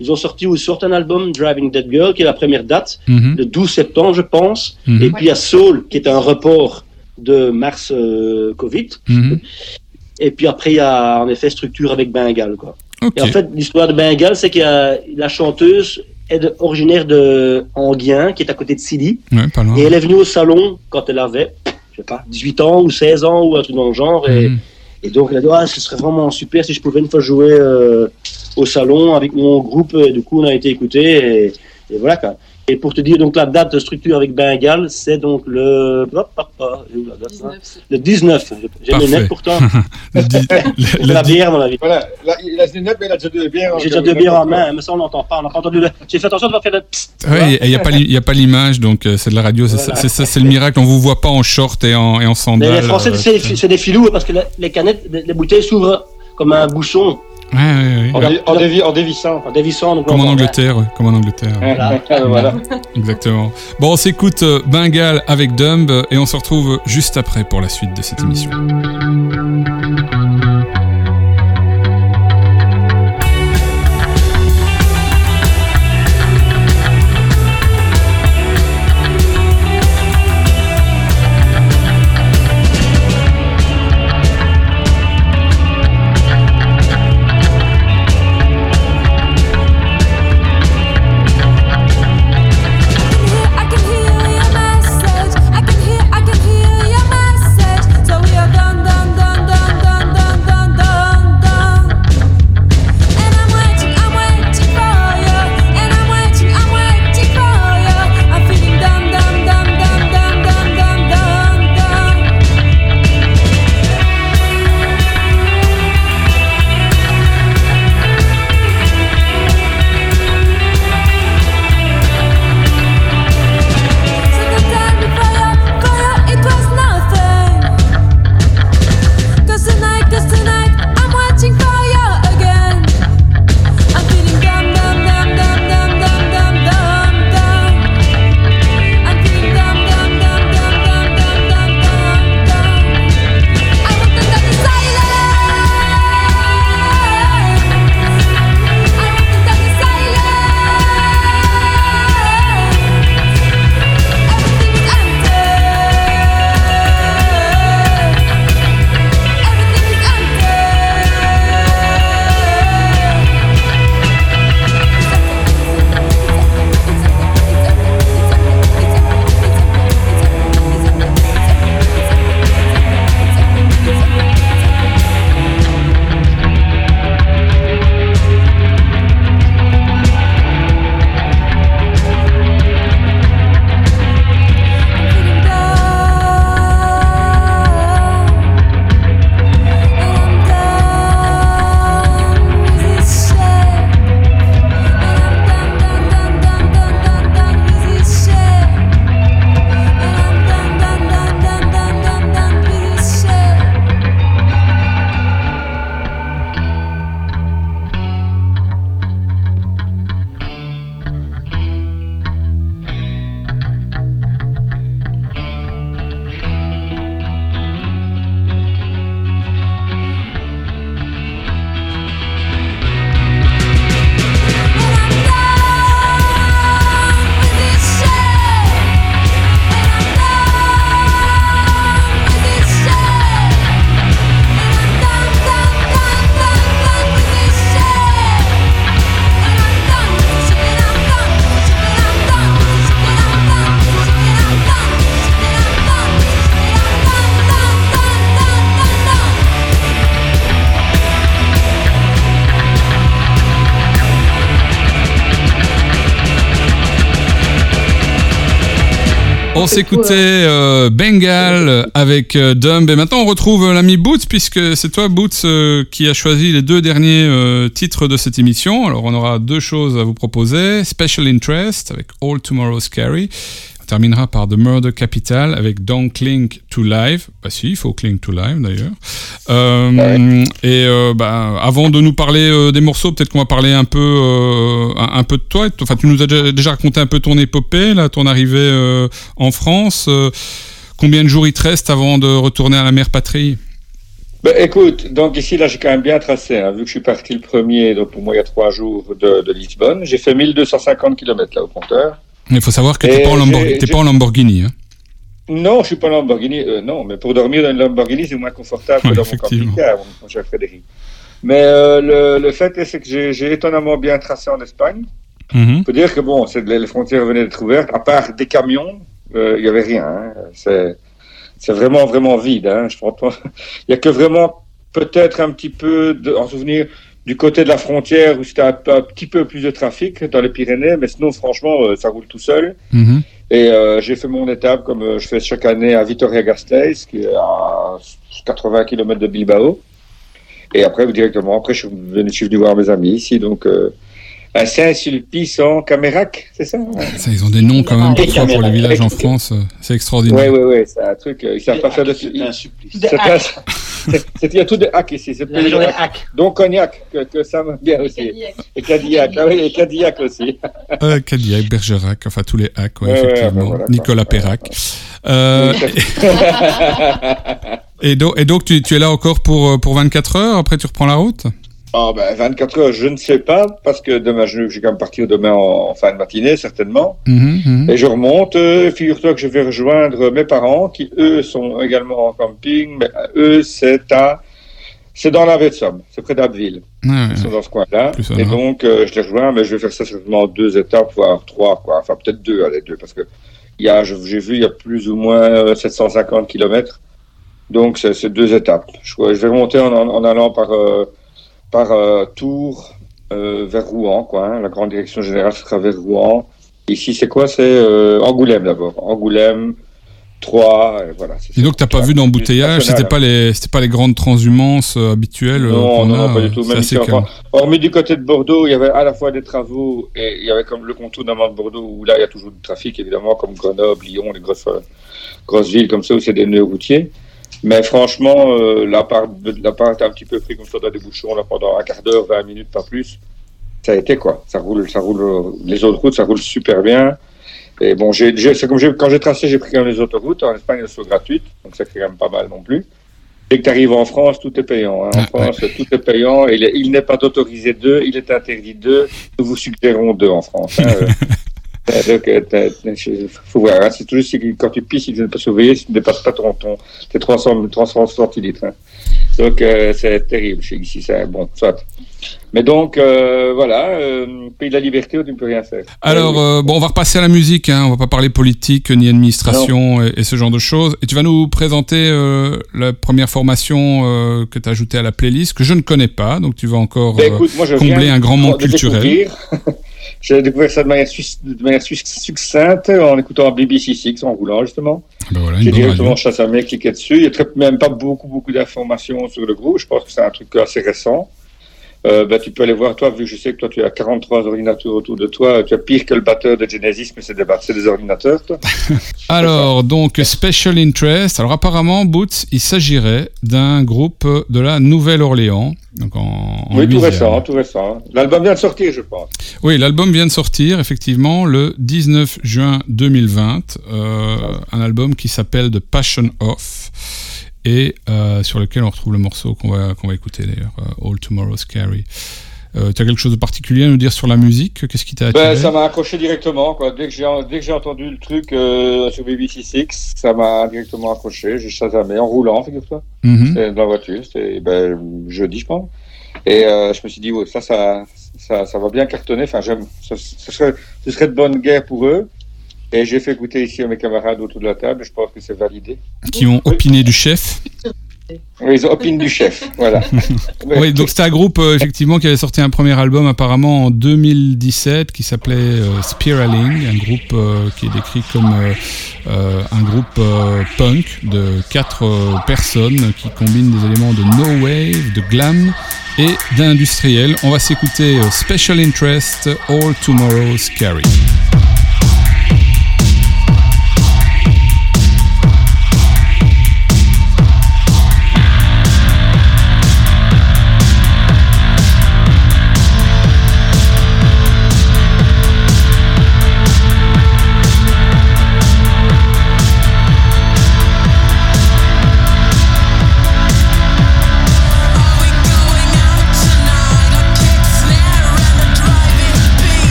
Ils ont sorti ou sortent un album, Driving That Girl, qui est la première date, Mhm, le 12 septembre, je pense. mhm, Et puis il y a Soul, qui est un report de mars euh, Covid. mhm. Et puis après, il y a en effet Structure avec Bengal. Quoi. Et en fait, l'histoire de Bengal, c'est a la chanteuse est de- originaire de Anguien, qui est à côté de Silly. Ouais. Et elle est venue au salon quand elle avait, je sais pas, 18 ans ou 16 ans ou un truc dans le genre. Et, Mhm. et donc elle a dit, ah, ce serait vraiment super si je pouvais une fois jouer euh, au salon avec mon groupe. Et du coup, on a été écoutés. Et, et voilà quoi. Et pour te dire, donc la date de structure avec Bengal, c'est donc le. hop, hop, hop, j'ai où la date, hein Le 19. J'ai mes nettes pourtant. Le dix- le- C'est le la bière, mon avis. Voilà, là, il a une note, mais il a déjà deux bières. J'ai déjà deux bières en main, mais ça on n'entend pas. On n'a pas entendu. le- J'ai fait attention de pas faire le. Ouais, il n'y a pas l'i- il y a pas l'image, donc euh, c'est de la radio, c'est Voilà. ça- c'est le miracle. On vous voit pas en short et en, et en Mais sandales. les Français, euh, c'est c'est des filous parce que la- les canettes, les les bouteilles s'ouvrent comme un bouchon Ouais, ouais, En, dé- en, dévi- en dévissant. en dévissant. donc Comme en Angleterre, comme en Angleterre. Voilà. voilà. Exactement. Bon, on s'écoute euh, Bengal avec Dumb et on se retrouve juste après pour la suite de cette émission. On s'écoutait euh, Bengal avec euh, Dumb et maintenant on retrouve euh, l'ami Boots puisque c'est toi Boots euh, qui a choisi les deux derniers titres de cette émission. Alors on aura deux choses à vous proposer. Special Interest avec All Tomorrow's Scary. Terminera par The Murder Capital avec Don't Cling to Live. Bah si, il faut cling to live d'ailleurs. Euh, Et euh, bah, avant de nous parler euh, des morceaux, peut-être qu'on va parler un peu, un, un peu de toi. Enfin, tu nous as déjà, raconté un peu ton épopée, là, ton arrivée en France. Combien de jours il te reste avant de retourner à la mère patrie? Ben, écoute, donc ici, là, j'ai quand même bien tracé, hein, vu que je suis parti le premier, donc pour moi, il y a trois jours de, de Lisbonne. J'ai fait 1250 km là au compteur. Il faut savoir que Et t'es pas, en pas Lamborghini. Hein. Non, je suis pas en Lamborghini, euh, non, mais pour dormir dans une Lamborghini, c'est moins confortable Ouais, que dans mon camping-car, mon, cher Frédéric. Mais euh, le, le fait, c'est que j'ai étonnamment bien tracé en Espagne. Mhm. Il faut dire que bon, les frontières venaient d'être ouvertes, à part des camions, euh, il y avait rien. hein. C'est vraiment, vraiment vide. Hein. Je Il y a que vraiment peut-être un petit peu, de, en souvenir, du côté de la frontière où c'était un, petit peu plus de trafic dans les Pyrénées, mais sinon, franchement, euh, ça roule tout seul. Mhm. Et euh, j'ai fait mon étape comme euh, je fais chaque année à Vitoria-Gasteiz, qui est à 80 km de Bilbao. Et après, directement, après, je suis venu, je suis venu voir mes amis ici, donc euh, à Saint-Sulpice en Camérac, c'est ça hein Ça, ils ont des noms quand même parfois pour les villages en France. euh, C'est extraordinaire. ouais, ouais, c'est un truc, euh, ils savent pas faire de... Supplice. C'est Il y a tout de hack ici, c'est plus de des hack. hacks. Donc Cognac, que, que ça me bien aussi. Et Cadillac, ah oui, et Cadillac aussi. Euh, Cadillac, Bergerac, enfin tous les hacks, ouais, effectivement. voilà. Nicolas Ouais, Perrac. Euh, et, donc, et donc, tu, tu es là encore pour, euh, pour 24 heures, après tu reprends la route? Oh, ben, 24 heures, je ne sais pas, parce que demain, je, je vais quand même partir demain en, en fin de matinée, certainement. Mhm, mhm. Et je remonte. euh, Figure-toi que je vais rejoindre mes parents, qui eux sont également en camping, mais euh, eux, c'est à, c'est dans la de Somme, c'est près d'Abbeville. Ils sont dans ce coin-là. Et donc, euh, je les rejoins, mais je vais faire ça certainement en deux étapes, voire trois, quoi. Enfin, peut-être deux, allez, deux, parce que il y a, j'ai vu, il y a plus ou moins euh, 750 kilomètres. Donc, c'est deux étapes. Je, je vais remonter en, en, en allant par, euh, par euh, Tours euh, vers Rouen, quoi. hein. La grande direction générale sera vers Rouen. Ici, c'est quoi? C'est euh, Angoulême d'abord. Angoulême, Troyes, voilà. Et donc, t'as pas vu d'embouteillage, c'était pas les, c'était pas les grandes transhumances euh, habituelles. Non, non, a, non, pas du tout. Même ici, enfin, hormis du côté de Bordeaux, il y avait à la fois des travaux et il y avait comme le contournement de Bordeaux où là il y a toujours du trafic évidemment, comme Grenoble, Lyon, les grosses, grosses villes comme ça où c'est des nœuds routiers. Mais franchement, euh, la part, la part est un petit peu pris comme ça dans des bouchons là pendant un quart d'heure, 20 minutes, pas plus. Ça a été quoi. Ça roule, ça roule. euh, Les autres routes, ça roule super bien. Et bon, j'ai, c'est comme quand j'ai tracé, j'ai pris quand même les autoroutes. En Espagne, elles sont gratuites, donc ça fait quand même pas mal non plus. Dès que tu arrives en France, tout est payant. hein. En Ah, France, tout est payant. Il n'est pas autorisé deux, il est interdit deux. Nous vous suggérons deux en France. hein. Euh, Donc, euh, t'as- je- faut voir. hein. C'est toujours si quand tu pisses, il ne pas surveiller, si tu ne dépasses pas ton, ton, tes 300, 300 centilitres. hein. Donc, euh, c'est terrible chez ici. C'est bon, soit. Mais donc, euh, voilà, euh, pays de la liberté où tu ne peux rien faire. Alors, Euh, euh, bon, on va repasser à la musique, hein. on va pas parler politique ni administration et, et ce genre de choses. Et tu vas nous présenter euh, la première formation euh, que tu as ajoutée à la playlist, que je ne connais pas, donc tu vas encore Ben, euh, écoute, moi, je combler un grand manque de culturel. J'ai découvert ça de manière, de succincte en écoutant BBC Six en roulant justement. Ah ben voilà, J'ai directement chassé un mec, cliqué dessus. Il n'y a très- même pas beaucoup, beaucoup d'informations sur le groupe. Je pense que c'est un truc assez récent. Euh, bah, tu peux aller voir, toi, vu que je sais que toi, tu as 43 ordinateurs autour de toi, tu as pire que le batteur de Genesis, mais c'est des, des ordinateurs, toi. Alors, donc, Special Interest. Alors, apparemment, Boots, il s'agirait d'un groupe de la Nouvelle-Orléans. Donc, en, en oui, tout récent, tout récent. L'album vient de sortir, je pense. Oui, l'album vient de sortir, effectivement, le 19 juin 2020. Euh, un album qui s'appelle The Passion Off et euh, sur lequel on retrouve le morceau qu'on va, qu'on va écouter d'ailleurs, euh, All Tomorrow Scary. Euh, tu as quelque chose de particulier à nous dire sur la musique? Qu'est-ce qui t'a attiré? Ben, ça m'a accroché directement, quoi. Dès que j'ai, dès que j'ai entendu le truc euh, sur BBC Six, ça m'a directement accroché. J'ai chasamé en roulant, figure-toi. Mhm. C'était dans la voiture, c'était ben, jeudi, je pense. Et euh, je me suis dit, ouais, ça, ça, ça, ça va bien cartonner. Enfin, j'aime. Ce, serait, ce serait de bonne guerre pour eux. Et j'ai fait écouter ici à mes camarades autour de la table. Je pense que c'est validé. Qui ont opiné du chef Oui, ils ont opine du chef. Voilà. Oui, donc c'était un groupe euh, effectivement qui avait sorti un premier album apparemment en 2017 qui s'appelait euh, Spiraling, un groupe euh, qui est décrit comme un groupe punk de quatre personnes qui combinent des éléments de no wave, de glam et d'industriel. On va s'écouter Special Interest, All Tomorrow's Carry.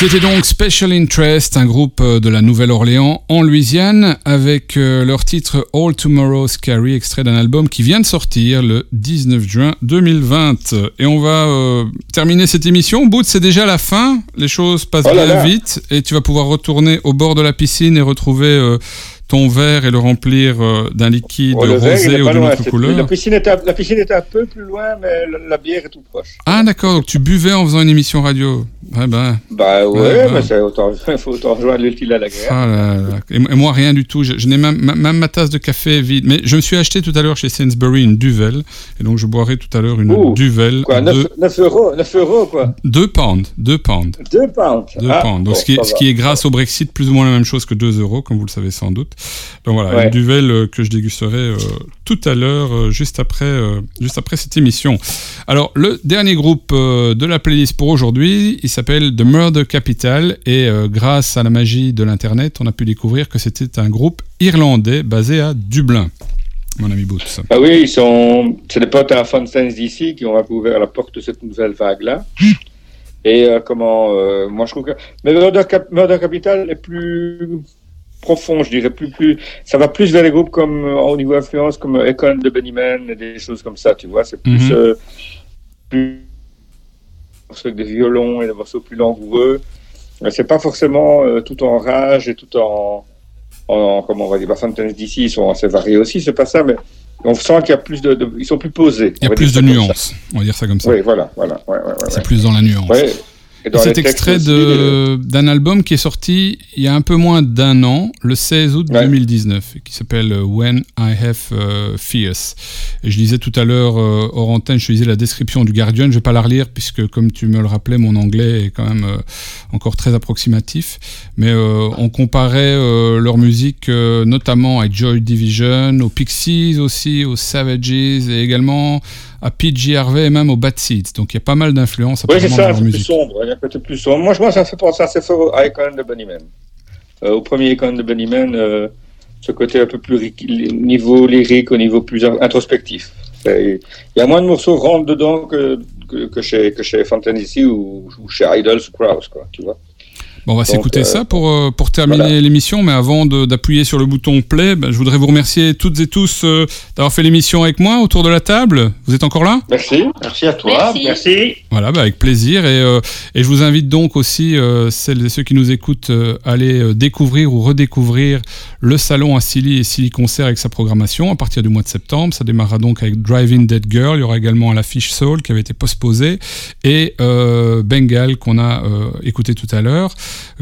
C'était donc Special Interest, un groupe euh, de la Nouvelle-Orléans en Louisiane, avec euh, leur titre All Tomorrow's Carry, extrait d'un album qui vient de sortir le 19 juin 2020. Et on va euh, terminer cette émission. Bout, c'est déjà la fin. Les choses passent Oh là bien là. vite et tu vas pouvoir retourner au bord de la piscine et retrouver euh, ton verre et le remplir euh, d'un liquide Oh, verre, rosé ou d'une autre couleur. La piscine, est un, la piscine est un peu plus loin, mais la, la bière est tout proche. Ah d'accord, donc tu buvais en faisant une émission radio. Ah ben, Bah ouais, Ouais, bah. mais c'est autant, faut autant rejoindre l'utile à l'agréable. ah là là. Et, et moi rien du tout. Je, je n'ai même, ma- même ma tasse de café est vide. Mais je me suis acheté tout à l'heure chez Sainsbury une Duvel. Et donc je boirai tout à l'heure une Ouh, Duvel. Quoi, de 9, 9 euros, 9 euros, quoi. 2 pounds. 2 pounds. 2 pounds. Deux Ah, pounds. Donc, bon, ce, qui ce qui est grâce au Brexit plus ou moins la même chose que 2 euros, comme vous le savez sans doute. Donc voilà, Ouais. une duvel euh, que je dégusterai euh, tout à l'heure, euh, juste après, euh, juste après cette émission. Alors le dernier groupe de la playlist pour aujourd'hui, il s'appelle The Murder Capital et grâce à la magie de l'internet, on a pu découvrir que c'était un groupe irlandais basé à Dublin. Mon ami Boots. Ah oui, ils sont, c'est des potes à Fountains d'ici qui ont un peu ouvert la porte de cette nouvelle vague-là. Et comment, moi je trouve que, mais Murder, Cap- Murder Capital est plus profond, je dirais, plus, plus, ça va plus vers les groupes comme, euh, au niveau influence, comme euh, Econ de Bennyman et des choses comme ça, tu vois, c'est plus, Mhm. euh, plus, avec des violons et des morceaux plus langoureux. Mais c'est pas forcément euh, tout en rage et tout en, en comment on va dire, bah, Fountains d'ici, ils sont assez variés aussi, c'est pas ça, mais on sent qu'il y a plus de, de- ils sont plus posés. Il y a plus de nuances, on va dire ça comme ça. Oui, voilà, voilà, ouais, ouais, ouais, C'est plus dans la nuance. Cet extrait d'un album qui est sorti il y a un peu moins d'un an, le 16 août Ouais. 2019, et qui s'appelle euh, When I Have euh, Fears. Et je lisais tout à l'heure, euh, hors antenne, je lisais la description du Guardian, je vais pas la relire puisque, comme tu me le rappelais, mon anglais est quand même euh, encore très approximatif. Mais euh, on comparait euh, leur musique euh, notamment à Joy Division, aux Pixies aussi, aux Savages et également à PG Harvey et même aux Bad Seeds. Donc il y a pas mal d'influences Oui, c'est ça, c'est plus sombre. Il y a un côté plus sombre. Moi, je vois, ça me fait penser assez fort à Icon de Bunnyman. Euh, au premier Icon de Bunnyman, euh, ce côté un peu plus ri- niveau lyrique, au niveau plus in- introspectif. Il y a moins de morceaux rentrent dedans que, que, que chez, que chez ici ou, ou chez Idols ou Krauss, quoi, tu vois. Bon, on va s'écouter euh, ça pour, euh, pour terminer voilà. l'émission, mais avant d'appuyer sur le bouton play, ben, je voudrais vous remercier toutes et tous euh, d'avoir fait l'émission avec moi autour de la table. Vous êtes encore là? Merci. Merci à toi. Merci. Merci. Voilà, bah, avec plaisir. Et, euh, et je vous invite donc aussi, euh, celles et ceux qui nous écoutent, euh, à aller découvrir ou redécouvrir le salon à Silly et Silly Concert avec sa programmation à partir du mois de septembre. Ça démarrera donc avec Driving Dead Girl. Il y aura également la fiche Soul qui avait été postposée et euh, Bengal qu'on a euh, écouté tout à l'heure,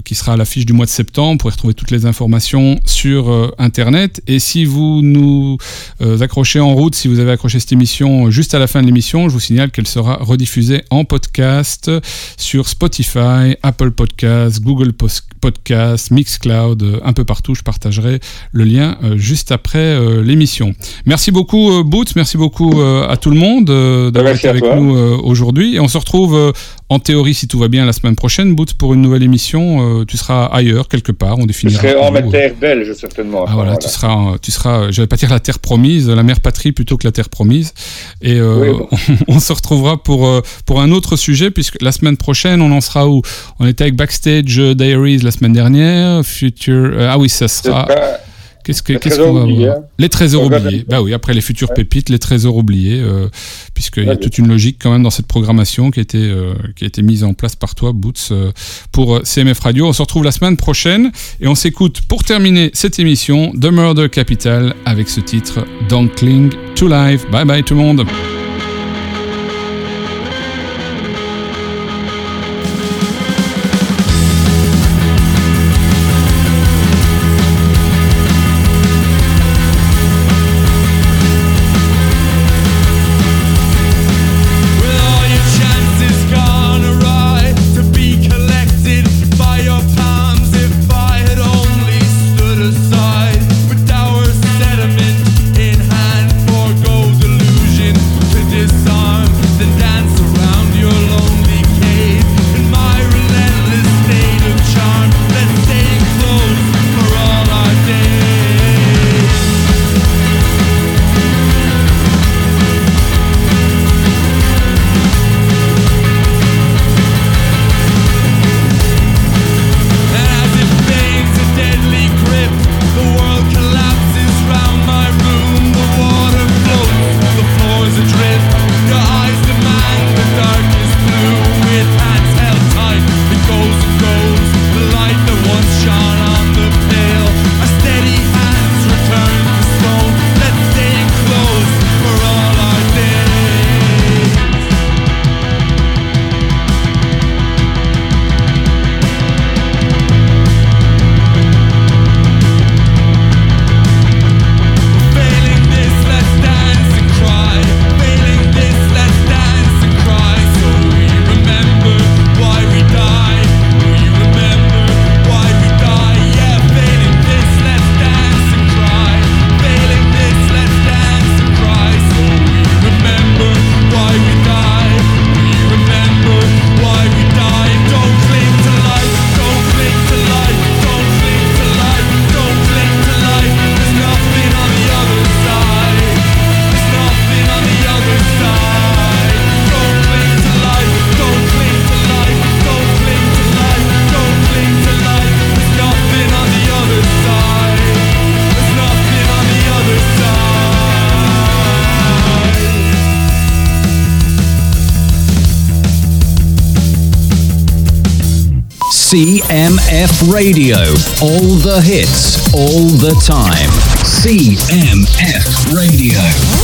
qui sera à l'affiche du mois de septembre. Vous pourrez retrouver toutes les informations sur euh, Internet. Et si vous nous euh, accrochez en route, si vous avez accroché cette émission euh, juste à la fin de l'émission, je vous signale qu'elle sera rediffusée en podcast sur Spotify, Apple Podcasts, Google Podcasts, Mixcloud, euh, un peu partout. Je partagerai le lien euh, juste après euh, l'émission. Merci beaucoup euh, Boots, merci beaucoup euh, à tout le monde euh, d'avoir été avec toi. nous euh, aujourd'hui. Et on se retrouve euh, en théorie, si tout va bien, la semaine prochaine, Boots, pour une nouvelle émission. Euh, tu seras ailleurs, quelque part. On Je définira. serai en vous. terre belge, certainement. Ah voilà, tu seras, tu seras, euh, je vais pas dire la terre promise, la mère patrie plutôt que la terre promise. Et euh, Oui, on, se retrouvera pour euh, pour un autre sujet puisque la semaine prochaine on en sera où? On était avec Backstage Diaries la semaine dernière, Future. euh, ah oui, ça sera. Qu'est-ce que les qu'est-ce trésors qu'on va oubliés, avoir hein. Les trésors oubliés. Bah oui, après les futures Ouais. pépites, les trésors oubliés, euh, puisqu'il y a toute une logique quand même dans cette programmation qui a été euh, qui a été mise en place par toi, Boots, euh, pour CMF Radio. On se retrouve la semaine prochaine et on s'écoute pour terminer cette émission The Murder Capital avec ce titre Dunkling to Life. Bye bye tout le monde. CMF Radio. All the hits, all the time. CMF Radio.